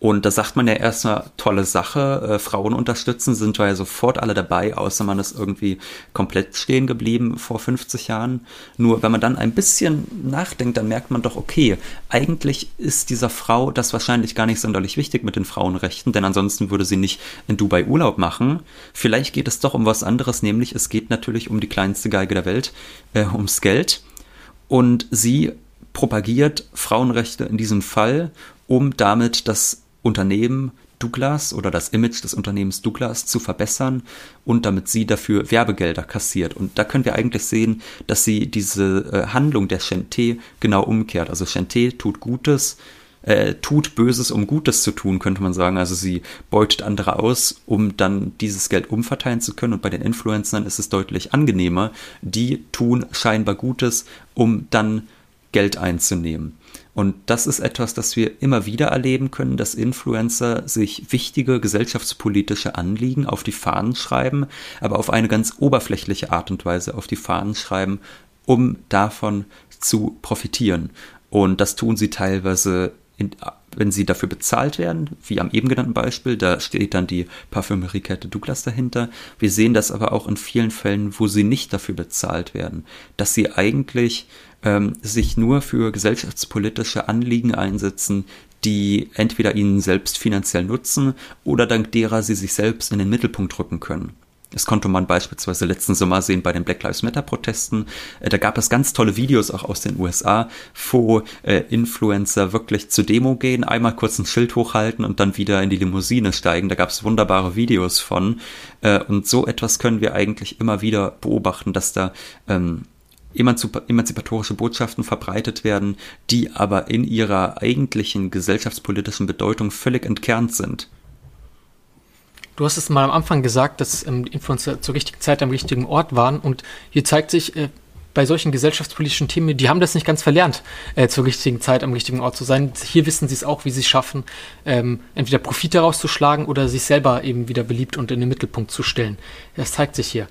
Und da sagt man ja erstmal, tolle Sache, äh, Frauen unterstützen, sind ja sofort alle dabei, außer man ist irgendwie komplett stehen geblieben vor 50 Jahren. Nur wenn man dann ein bisschen nachdenkt, dann merkt man doch, okay, eigentlich ist dieser Frau das wahrscheinlich gar nicht sonderlich wichtig mit den Frauenrechten, denn ansonsten würde sie nicht in Dubai Urlaub machen. Vielleicht geht es doch um was anderes, nämlich es geht natürlich um die kleinste Geige der Welt, äh, ums Geld. Und sie propagiert Frauenrechte in diesem Fall, um damit das Unternehmen Douglas oder das Image des Unternehmens Douglas zu verbessern und damit sie dafür Werbegelder kassiert. Und da können wir eigentlich sehen, dass sie diese äh, Handlung der Chanté genau umkehrt. Also Chanté tut Gutes, äh, tut Böses, um Gutes zu tun, könnte man sagen. Also sie beutet andere aus, um dann dieses Geld umverteilen zu können. Und bei den Influencern ist es deutlich angenehmer. Die tun scheinbar Gutes, um dann Geld einzunehmen. Und das ist etwas, das wir immer wieder erleben können, dass Influencer sich wichtige gesellschaftspolitische Anliegen auf die Fahnen schreiben, aber auf eine ganz oberflächliche Art und Weise auf die Fahnen schreiben, um davon zu profitieren. Und das tun sie teilweise, in, wenn sie dafür bezahlt werden, wie am eben genannten Beispiel, da steht dann die Parfümeriekette Douglas dahinter. Wir sehen das aber auch in vielen Fällen, wo sie nicht dafür bezahlt werden, dass sie eigentlich ähm, sich nur für gesellschaftspolitische Anliegen einsetzen, die entweder ihnen selbst finanziell nutzen oder dank derer sie sich selbst in den Mittelpunkt rücken können. Das konnte man beispielsweise letzten Sommer sehen bei den Black Lives Matter Protesten. Äh, da gab es ganz tolle Videos auch aus den USA, wo äh, Influencer wirklich zur Demo gehen, einmal kurz ein Schild hochhalten und dann wieder in die Limousine steigen. Da gab es wunderbare Videos von. Äh, und so etwas können wir eigentlich immer wieder beobachten, dass da ähm, emanzipatorische Botschaften verbreitet werden, die aber in ihrer eigentlichen gesellschaftspolitischen Bedeutung völlig entkernt sind. Du hast es mal am Anfang gesagt, dass ähm, Influencer zur richtigen Zeit am richtigen Ort waren und hier zeigt sich, äh, bei solchen gesellschaftspolitischen Themen, die haben das nicht ganz verlernt, äh, zur richtigen Zeit am richtigen Ort zu sein. Hier wissen sie es auch, wie sie es schaffen, ähm, entweder Profit daraus zu schlagen oder sich selber eben wieder beliebt und in den Mittelpunkt zu stellen. Das zeigt sich hier.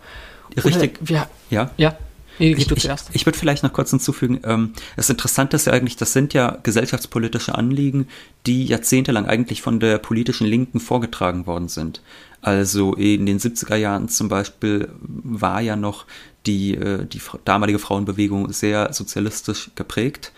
Richtig. Oder, wir, ja. Ja. Nee, ich, ich, ich würde vielleicht noch kurz hinzufügen, ähm, das Interessante ist ja eigentlich, das sind ja gesellschaftspolitische Anliegen, die jahrzehntelang eigentlich von der politischen Linken vorgetragen worden sind. Also in den 70er Jahren zum Beispiel war ja noch die, äh, die damalige Frauenbewegung sehr sozialistisch geprägt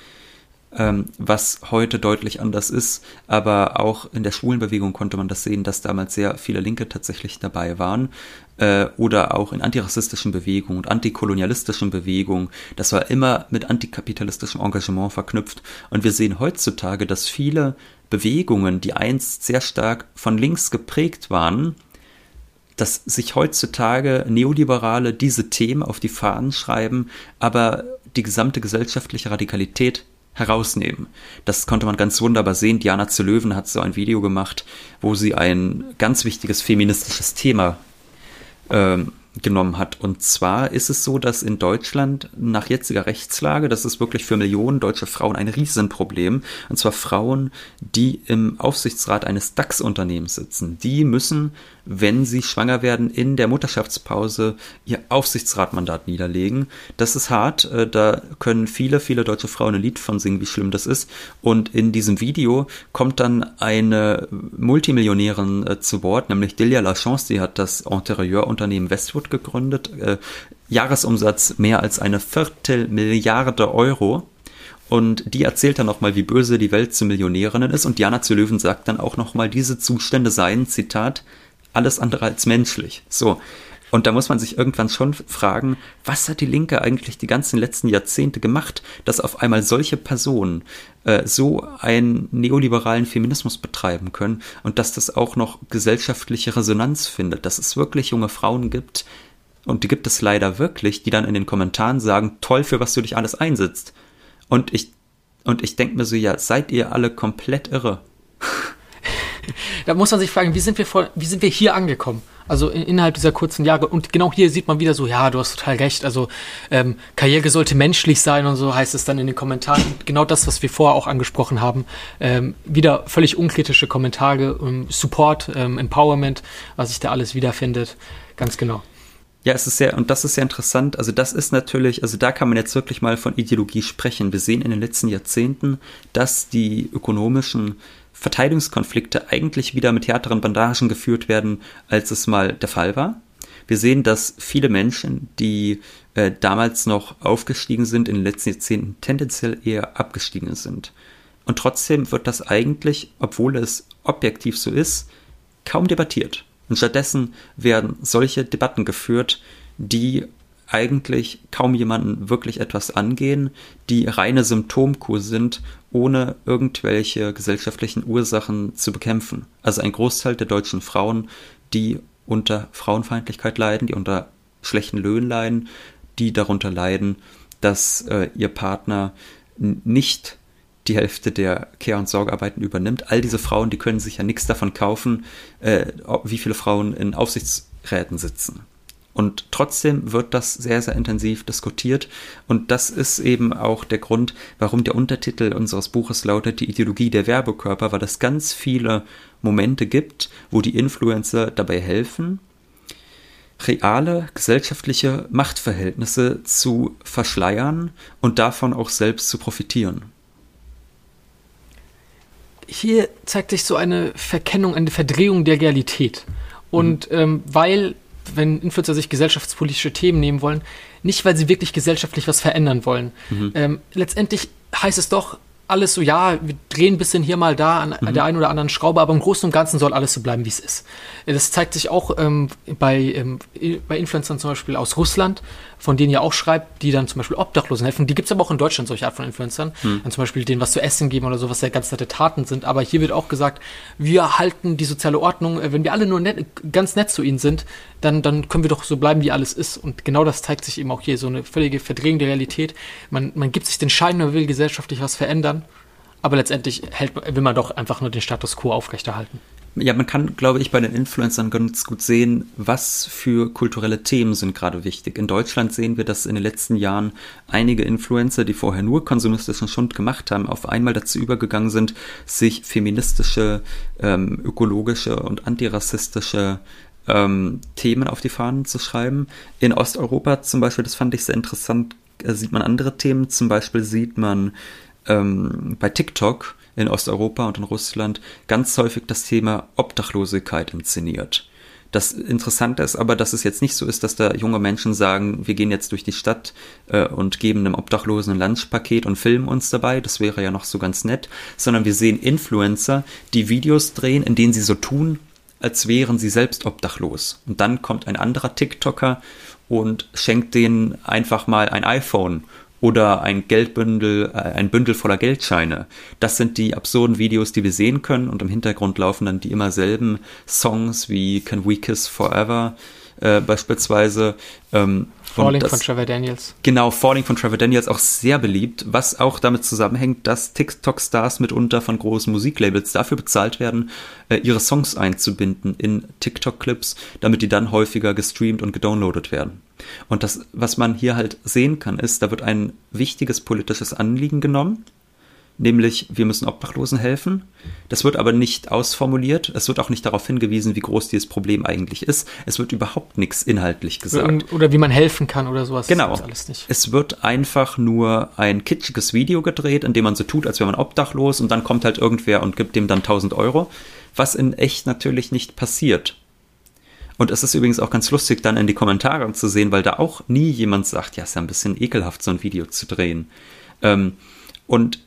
ähm, was heute deutlich anders ist. Aber auch in der Schwulenbewegung konnte man das sehen, dass damals sehr viele Linke tatsächlich dabei waren. Äh, oder auch in antirassistischen Bewegungen und antikolonialistischen Bewegungen. Das war immer mit antikapitalistischem Engagement verknüpft. Und wir sehen heutzutage, dass viele Bewegungen, die einst sehr stark von links geprägt waren, dass sich heutzutage Neoliberale diese Themen auf die Fahnen schreiben, aber die gesamte gesellschaftliche Radikalität herausnehmen. Das konnte man ganz wunderbar sehen. Diana zu Löwen hat so ein Video gemacht, wo sie ein ganz wichtiges feministisches Thema ähm, genommen hat. Und zwar ist es so, dass in Deutschland nach jetziger Rechtslage, das ist wirklich für Millionen deutsche Frauen ein Riesenproblem, und zwar Frauen, die im Aufsichtsrat eines DAX-Unternehmens sitzen. Die müssen wenn sie schwanger werden, in der Mutterschaftspause ihr Aufsichtsratmandat niederlegen. Das ist hart. Äh, da können viele, viele deutsche Frauen ein Lied von singen, wie schlimm das ist. Und in diesem Video kommt dann eine Multimillionärin äh, zu Wort, nämlich Delia Lachance. Die hat das Interieurunternehmen Westwood gegründet. Äh, Jahresumsatz mehr als eine Viertelmilliarde Euro. Und die erzählt dann nochmal, wie böse die Welt zu Millionärinnen ist. Und Diana zu Löwen sagt dann auch nochmal, diese Zustände seien, Zitat, alles andere als menschlich. So, Und da muss man sich irgendwann schon fragen, was hat die Linke eigentlich die ganzen letzten Jahrzehnte gemacht, dass auf einmal solche Personen äh, so einen neoliberalen Feminismus betreiben können und dass das auch noch gesellschaftliche Resonanz findet, dass es wirklich junge Frauen gibt, und die gibt es leider wirklich, die dann in den Kommentaren sagen, toll, für was du dich alles einsetzt. Und ich, und ich denke mir so, ja, seid ihr alle komplett irre? da muss man sich fragen, wie sind wir, vor, wie sind wir hier angekommen? Also in, innerhalb dieser kurzen Jahre. Und genau hier sieht man wieder so, ja, du hast total recht. Also ähm, Karriere sollte menschlich sein und so heißt es dann in den Kommentaren. Genau das, was wir vorher auch angesprochen haben. Ähm, wieder völlig unkritische Kommentare, um, Support, ähm, Empowerment, was sich da alles wiederfindet. Ganz genau. Ja, es ist sehr, und das ist sehr interessant. Also, das ist natürlich, also da kann man jetzt wirklich mal von Ideologie sprechen. Wir sehen in den letzten Jahrzehnten, dass die ökonomischen Verteidigungskonflikte eigentlich wieder mit härteren Bandagen geführt werden, als es mal der Fall war. Wir sehen, dass viele Menschen, die äh, damals noch aufgestiegen sind, in den letzten Jahrzehnten tendenziell eher abgestiegen sind. Und trotzdem wird das eigentlich, obwohl es objektiv so ist, kaum debattiert. Und stattdessen werden solche Debatten geführt, die eigentlich kaum jemanden wirklich etwas angehen, die reine Symptomkur sind, ohne irgendwelche gesellschaftlichen Ursachen zu bekämpfen. Also ein Großteil der deutschen Frauen, die unter Frauenfeindlichkeit leiden, die unter schlechten Löhnen leiden, die darunter leiden, dass äh, ihr Partner nicht die Hälfte der Care- und Sorgearbeiten übernimmt. All diese Frauen, die können sich ja nichts davon kaufen, äh, wie viele Frauen in Aufsichtsräten sitzen. Und trotzdem wird das sehr, sehr intensiv diskutiert. Und das ist eben auch der Grund, warum der Untertitel unseres Buches lautet Die Ideologie der Werbekörper, weil es ganz viele Momente gibt, wo die Influencer dabei helfen, reale gesellschaftliche Machtverhältnisse zu verschleiern und davon auch selbst zu profitieren hier zeigt sich so eine Verkennung, eine Verdrehung der Realität. Und mhm. ähm, weil, wenn Influencer sich gesellschaftspolitische Themen nehmen wollen, nicht weil sie wirklich gesellschaftlich was verändern wollen. Mhm. Ähm, letztendlich heißt es doch, alles so, ja, wir drehen ein bisschen hier mal da an mhm. der einen oder anderen Schraube, aber im Großen und Ganzen soll alles so bleiben, wie es ist. Das zeigt sich auch ähm, bei, ähm, bei Influencern zum Beispiel aus Russland, von denen ihr auch schreibt, die dann zum Beispiel Obdachlosen helfen. Die gibt es aber auch in Deutschland, solche Art von Influencern. Mhm. Dann zum Beispiel denen was zu essen geben oder so, was ja ganz nette Taten sind. Aber hier wird auch gesagt, wir halten die soziale Ordnung, äh, wenn wir alle nur nett, ganz nett zu ihnen sind, dann, dann können wir doch so bleiben, wie alles ist. Und genau das zeigt sich eben auch hier, so eine völlige Verdrehung der Realität. Man, man gibt sich den Schein, man will gesellschaftlich was verändern aber letztendlich hält, will man doch einfach nur den Status quo aufrechterhalten. Ja, man kann, glaube ich, bei den Influencern ganz gut sehen, was für kulturelle Themen sind gerade wichtig. In Deutschland sehen wir, dass in den letzten Jahren einige Influencer, die vorher nur konsumistischen Schund gemacht haben, auf einmal dazu übergegangen sind, sich feministische, ähm, ökologische und antirassistische ähm, Themen auf die Fahnen zu schreiben. In Osteuropa zum Beispiel, das fand ich sehr interessant, äh, sieht man andere Themen. Zum Beispiel sieht man ähm, bei TikTok in Osteuropa und in Russland ganz häufig das Thema Obdachlosigkeit inszeniert. Das Interessante ist aber, dass es jetzt nicht so ist, dass da junge Menschen sagen, wir gehen jetzt durch die Stadt äh, und geben einem Obdachlosen ein Lunchpaket und filmen uns dabei. Das wäre ja noch so ganz nett. Sondern wir sehen Influencer, die Videos drehen, in denen sie so tun, als wären sie selbst obdachlos. Und dann kommt ein anderer TikToker und schenkt denen einfach mal ein iPhone oder ein Geldbündel, äh, ein Bündel voller Geldscheine. Das sind die absurden Videos, die wir sehen können und im Hintergrund laufen dann die immer selben Songs wie Can We Kiss Forever äh, beispielsweise. Ähm, Falling das, von Trevor Daniels. Genau, Falling von Trevor Daniels auch sehr beliebt, was auch damit zusammenhängt, dass TikTok-Stars mitunter von großen Musiklabels dafür bezahlt werden, äh, ihre Songs einzubinden in TikTok-Clips, damit die dann häufiger gestreamt und gedownloadet werden. Und das, was man hier halt sehen kann, ist, da wird ein wichtiges politisches Anliegen genommen, nämlich wir müssen Obdachlosen helfen. Das wird aber nicht ausformuliert. Es wird auch nicht darauf hingewiesen, wie groß dieses Problem eigentlich ist. Es wird überhaupt nichts inhaltlich gesagt. Oder wie man helfen kann oder sowas. Genau. Es wird einfach nur ein kitschiges Video gedreht, in dem man so tut, als wäre man obdachlos und dann kommt halt irgendwer und gibt dem dann 1000 Euro, was in echt natürlich nicht passiert. Und es ist übrigens auch ganz lustig, dann in die Kommentare zu sehen, weil da auch nie jemand sagt, ja, ist ja ein bisschen ekelhaft, so ein Video zu drehen. Ähm, und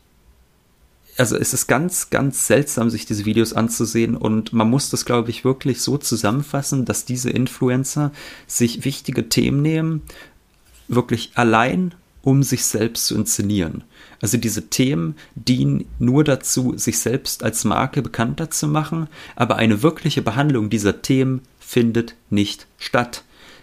also es ist ganz, ganz seltsam, sich diese Videos anzusehen und man muss das, glaube ich, wirklich so zusammenfassen, dass diese Influencer sich wichtige Themen nehmen, wirklich allein, um sich selbst zu inszenieren. Also diese Themen dienen nur dazu, sich selbst als Marke bekannter zu machen, aber eine wirkliche Behandlung dieser Themen findet nicht statt.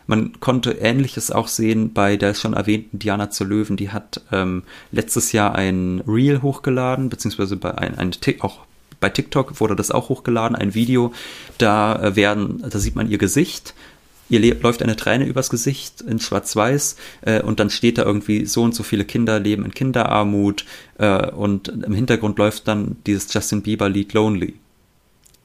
Man konnte Ähnliches auch sehen bei der schon erwähnten Diana zur Löwen. Die hat ähm, letztes Jahr ein Reel hochgeladen, beziehungsweise bei ein, ein auch bei TikTok wurde das auch hochgeladen, ein Video. Da äh, werden, da sieht man ihr Gesicht. Ihr läuft eine Träne übers Gesicht in Schwarz-Weiß äh, und dann steht da irgendwie so und so viele Kinder leben in Kinderarmut äh, und im Hintergrund läuft dann dieses Justin Bieber Lied Lonely.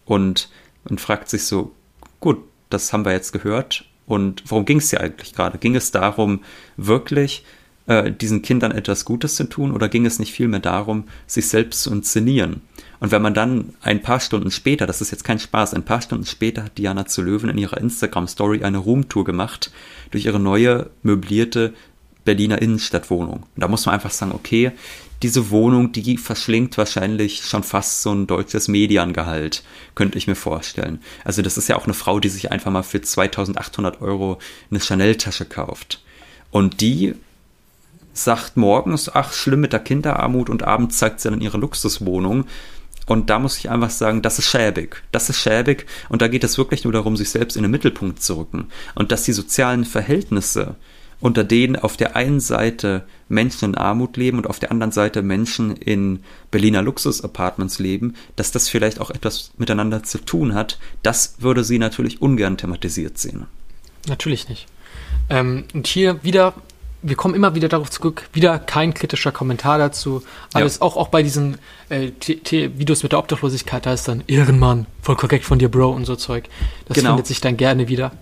Und man fragt sich so, gut, das haben wir jetzt gehört und worum ging es hier eigentlich gerade? Ging es darum, wirklich äh, diesen Kindern etwas Gutes zu tun oder ging es nicht vielmehr darum, sich selbst zu inszenieren? Und wenn man dann ein paar Stunden später, das ist jetzt kein Spaß, ein paar Stunden später hat Diana zu Löwen in ihrer Instagram-Story eine Roomtour gemacht durch ihre neue möblierte Berliner Innenstadtwohnung. Und da muss man einfach sagen, okay, diese Wohnung, die verschlingt wahrscheinlich schon fast so ein deutsches Mediangehalt, könnte ich mir vorstellen. Also das ist ja auch eine Frau, die sich einfach mal für 2800 Euro eine Chanel-Tasche kauft. Und die sagt morgens, ach, schlimm mit der Kinderarmut und abends zeigt sie dann ihre Luxuswohnung. Und da muss ich einfach sagen, das ist schäbig. Das ist schäbig und da geht es wirklich nur darum, sich selbst in den Mittelpunkt zu rücken. Und dass die sozialen Verhältnisse unter denen auf der einen Seite Menschen in Armut leben und auf der anderen Seite Menschen in Berliner Luxus-Apartments leben, dass das vielleicht auch etwas miteinander zu tun hat, das würde sie natürlich ungern thematisiert sehen. Natürlich nicht. Ähm, und hier wieder, wir kommen immer wieder darauf zurück, wieder kein kritischer Kommentar dazu. Alles, ja. auch, auch bei diesen äh, Videos mit der Obdachlosigkeit, da ist dann Ehrenmann, voll korrekt von dir, Bro und so Zeug. Das genau. findet sich dann gerne wieder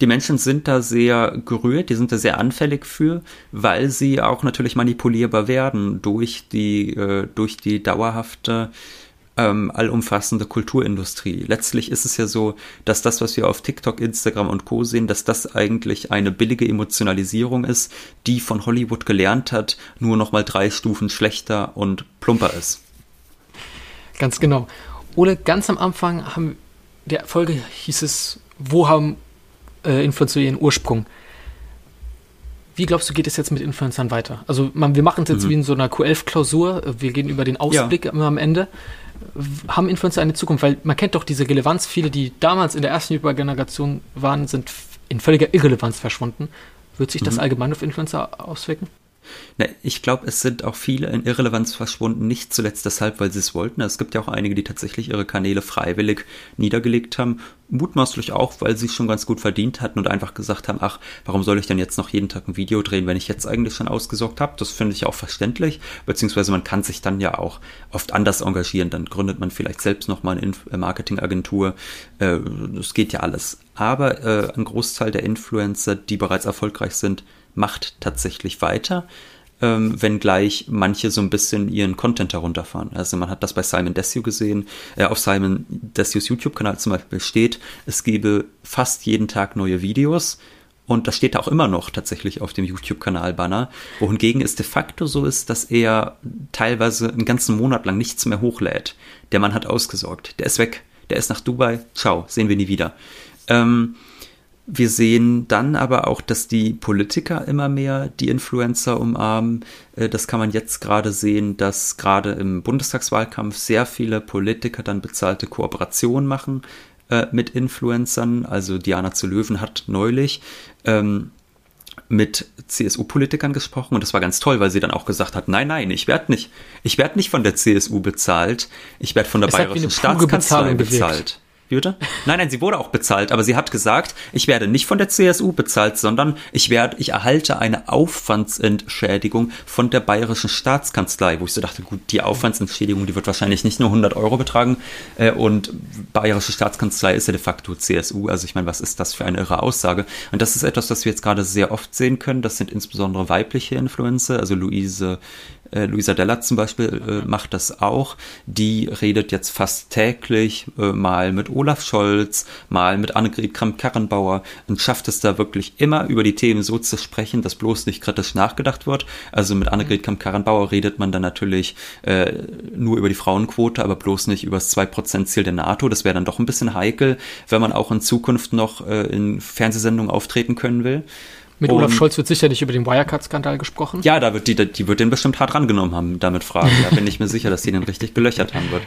die Menschen sind da sehr gerührt, die sind da sehr anfällig für, weil sie auch natürlich manipulierbar werden durch die, äh, durch die dauerhafte ähm, allumfassende Kulturindustrie. Letztlich ist es ja so, dass das, was wir auf TikTok, Instagram und Co sehen, dass das eigentlich eine billige Emotionalisierung ist, die von Hollywood gelernt hat, nur noch mal drei Stufen schlechter und plumper ist. Ganz genau. Ole, ganz am Anfang haben der Folge hieß es, wo haben äh, Influencer ihren Ursprung. Wie glaubst du, geht es jetzt mit Influencern weiter? Also man, wir machen es jetzt mhm. wie in so einer Q11-Klausur, wir gehen über den Ausblick ja. immer am Ende. Haben Influencer eine Zukunft? Weil man kennt doch diese Relevanz, viele, die damals in der ersten Übergeneration waren, sind in völliger Irrelevanz verschwunden. Wird sich das mhm. allgemein auf Influencer auswirken? Na, ich glaube, es sind auch viele in Irrelevanz verschwunden, nicht zuletzt deshalb, weil sie es wollten. Es gibt ja auch einige, die tatsächlich ihre Kanäle freiwillig niedergelegt haben. Mutmaßlich auch, weil sie es schon ganz gut verdient hatten und einfach gesagt haben, ach, warum soll ich denn jetzt noch jeden Tag ein Video drehen, wenn ich jetzt eigentlich schon ausgesorgt habe? Das finde ich auch verständlich, beziehungsweise man kann sich dann ja auch oft anders engagieren. Dann gründet man vielleicht selbst nochmal eine äh, Marketingagentur. Äh, das geht ja alles. Aber äh, ein Großteil der Influencer, die bereits erfolgreich sind, macht tatsächlich weiter, ähm, wenngleich manche so ein bisschen ihren Content herunterfahren. Also man hat das bei Simon Desue gesehen, äh, auf Simon Desues YouTube-Kanal zum Beispiel steht, es gebe fast jeden Tag neue Videos. Und das steht auch immer noch tatsächlich auf dem YouTube-Kanal-Banner. Wohingegen es de facto so ist, dass er teilweise einen ganzen Monat lang nichts mehr hochlädt. Der Mann hat ausgesorgt. Der ist weg. Der ist nach Dubai. Ciao. Sehen wir nie wieder. Ähm, wir sehen dann aber auch, dass die Politiker immer mehr die Influencer umarmen. Äh, das kann man jetzt gerade sehen, dass gerade im Bundestagswahlkampf sehr viele Politiker dann bezahlte Kooperationen machen äh, mit Influencern. Also Diana zu Löwen hat neulich ähm, mit CSU-Politikern gesprochen und das war ganz toll, weil sie dann auch gesagt hat, nein, nein, ich werde nicht, ich werde nicht von der CSU bezahlt, ich werde von der es bayerischen Staatskanzlei bezahlt. Wie bitte? Nein, nein, sie wurde auch bezahlt, aber sie hat gesagt, ich werde nicht von der CSU bezahlt, sondern ich werde, ich erhalte eine Aufwandsentschädigung von der bayerischen Staatskanzlei, wo ich so dachte, gut, die Aufwandsentschädigung, die wird wahrscheinlich nicht nur 100 Euro betragen äh, und bayerische Staatskanzlei ist ja de facto CSU, also ich meine, was ist das für eine irre Aussage? Und das ist etwas, was wir jetzt gerade sehr oft sehen können, das sind insbesondere weibliche Influencer, also Luise Äh, Luisa Della zum Beispiel äh, macht das auch. Die redet jetzt fast täglich äh, mal mit Olaf Scholz, mal mit Annegret Kramp-Karrenbauer und schafft es da wirklich immer über die Themen so zu sprechen, dass bloß nicht kritisch nachgedacht wird. Also mit Annegret Kramp-Karrenbauer redet man dann natürlich äh, nur über die Frauenquote, aber bloß nicht über das 2%-Ziel der NATO. Das wäre dann doch ein bisschen heikel, wenn man auch in Zukunft noch äh, in Fernsehsendungen auftreten können will. Mit Olaf Scholz wird sicherlich über den Wirecard-Skandal gesprochen. Ja, da wird die, die wird den bestimmt hart rangenommen haben, damit Fragen. Da bin ich mir sicher, dass die den richtig gelöchert haben wird.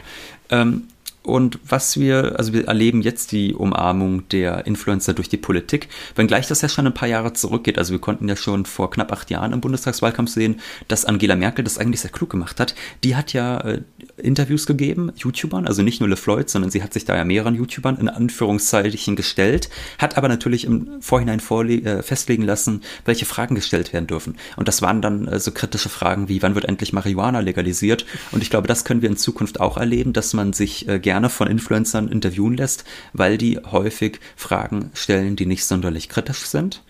Ähm, und was wir, also wir erleben jetzt die Umarmung der Influencer durch die Politik, wenngleich das ja schon ein paar Jahre zurückgeht. Also wir konnten ja schon vor knapp acht Jahren im Bundestagswahlkampf sehen, dass Angela Merkel das eigentlich sehr klug gemacht hat. Die hat ja äh, Interviews gegeben, YouTubern, also nicht nur LeFloid, sondern sie hat sich da ja mehreren YouTubern in Anführungszeichen gestellt, hat aber natürlich im Vorhinein äh, festlegen lassen, welche Fragen gestellt werden dürfen. Und das waren dann äh, so kritische Fragen wie, wann wird endlich Marihuana legalisiert? Und ich glaube, das können wir in Zukunft auch erleben, dass man sich äh, gerne von Influencern interviewen lässt, weil die häufig Fragen stellen, die nicht sonderlich kritisch sind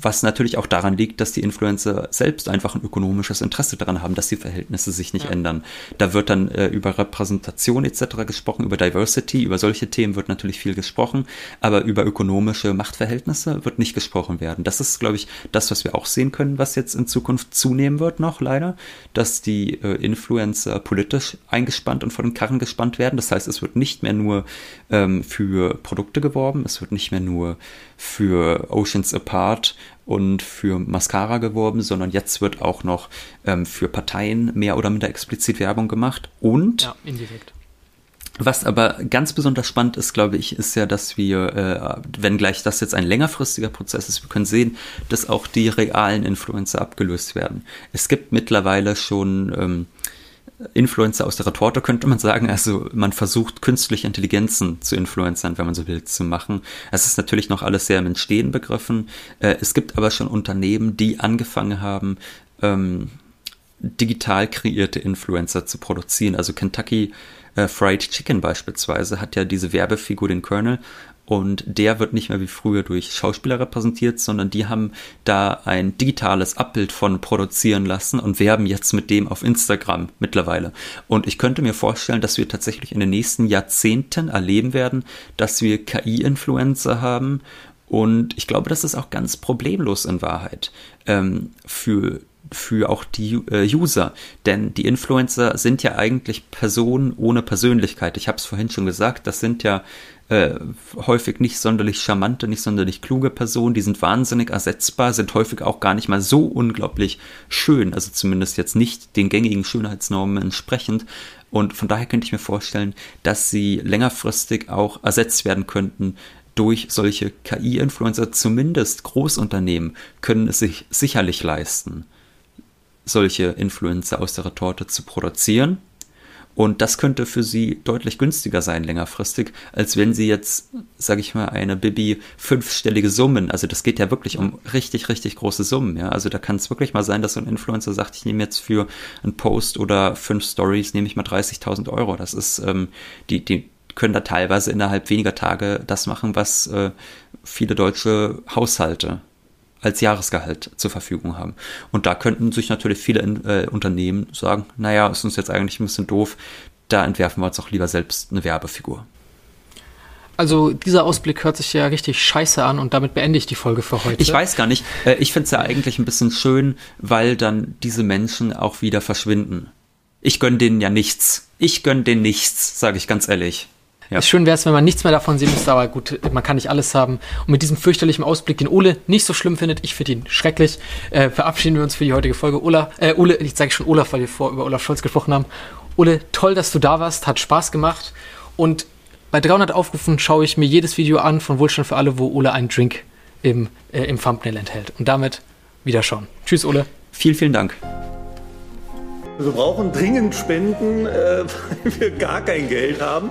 was natürlich auch daran liegt, dass die Influencer selbst einfach ein ökonomisches Interesse daran haben, dass die Verhältnisse sich nicht ja. ändern. Da wird dann äh, über Repräsentation etc. gesprochen, über Diversity, über solche Themen wird natürlich viel gesprochen, aber über ökonomische Machtverhältnisse wird nicht gesprochen werden. Das ist, glaube ich, das, was wir auch sehen können, was jetzt in Zukunft zunehmen wird noch leider, dass die äh, Influencer politisch eingespannt und von den Karren gespannt werden. Das heißt, es wird nicht mehr nur ähm, für Produkte geworben, es wird nicht mehr nur für Oceans Apart und für Mascara geworben, sondern jetzt wird auch noch ähm, für Parteien mehr oder minder explizit Werbung gemacht. Und ja, indirekt. Was aber ganz besonders spannend ist, glaube ich, ist ja, dass wir, äh, wenn gleich das jetzt ein längerfristiger Prozess ist, wir können sehen, dass auch die realen Influencer abgelöst werden. Es gibt mittlerweile schon ähm, Influencer aus der Retorte, könnte man sagen. Also man versucht künstliche Intelligenzen zu Influencern, wenn man so will, zu machen. Es ist natürlich noch alles sehr im Entstehen begriffen. Äh, es gibt aber schon Unternehmen, die angefangen haben, ähm, digital kreierte Influencer zu produzieren. Also Kentucky äh, Fried Chicken beispielsweise hat ja diese Werbefigur, den Colonel, und der wird nicht mehr wie früher durch Schauspieler repräsentiert, sondern die haben da ein digitales Abbild von produzieren lassen und werben jetzt mit dem auf Instagram mittlerweile. Und ich könnte mir vorstellen, dass wir tatsächlich in den nächsten Jahrzehnten erleben werden, dass wir KI-Influencer haben. Und ich glaube, das ist auch ganz problemlos in Wahrheit ähm, für für auch die äh, User. Denn die Influencer sind ja eigentlich Personen ohne Persönlichkeit. Ich habe es vorhin schon gesagt, das sind ja äh, häufig nicht sonderlich charmante, nicht sonderlich kluge Personen, die sind wahnsinnig ersetzbar, sind häufig auch gar nicht mal so unglaublich schön, also zumindest jetzt nicht den gängigen Schönheitsnormen entsprechend. Und von daher könnte ich mir vorstellen, dass sie längerfristig auch ersetzt werden könnten durch solche KI-Influencer. Zumindest Großunternehmen können es sich sicherlich leisten, solche Influencer aus der Retorte zu produzieren und das könnte für sie deutlich günstiger sein längerfristig, als wenn sie jetzt, sage ich mal, eine Bibi fünfstellige Summen, also das geht ja wirklich um richtig, richtig große Summen, ja. Also da kann es wirklich mal sein, dass so ein Influencer sagt, ich nehme jetzt für einen Post oder fünf Stories, nehme ich mal 30.000 Euro. Das ist, ähm, die, die können da teilweise innerhalb weniger Tage das machen, was äh, viele deutsche Haushalte als Jahresgehalt zur Verfügung haben. Und da könnten sich natürlich viele äh, Unternehmen sagen, naja, ist uns jetzt eigentlich ein bisschen doof, da entwerfen wir uns auch lieber selbst eine Werbefigur. Also dieser Ausblick hört sich ja richtig scheiße an und damit beende ich die Folge für heute. Ich weiß gar nicht. Äh, ich finde es ja eigentlich ein bisschen schön, weil dann diese Menschen auch wieder verschwinden. Ich gönne denen ja nichts. Ich gönne denen nichts, sage ich ganz ehrlich. Ja. Schön wäre es, wenn man nichts mehr davon sehen müsste, aber gut, man kann nicht alles haben. Und mit diesem fürchterlichen Ausblick, den Ole nicht so schlimm findet, ich finde ihn schrecklich, äh, verabschieden wir uns für die heutige Folge. Ola, äh, Ole, ich sage schon Olaf, weil wir vor über Olaf Scholz gesprochen haben. Ole, toll, dass du da warst, hat Spaß gemacht. Und bei 300 Aufrufen schaue ich mir jedes Video an von Wohlstand für alle, wo Ole einen Drink im, äh, im Thumbnail enthält. Und damit wieder schauen. Tschüss, Ole. Vielen, vielen Dank. Wir brauchen dringend Spenden, äh, weil wir gar kein Geld haben.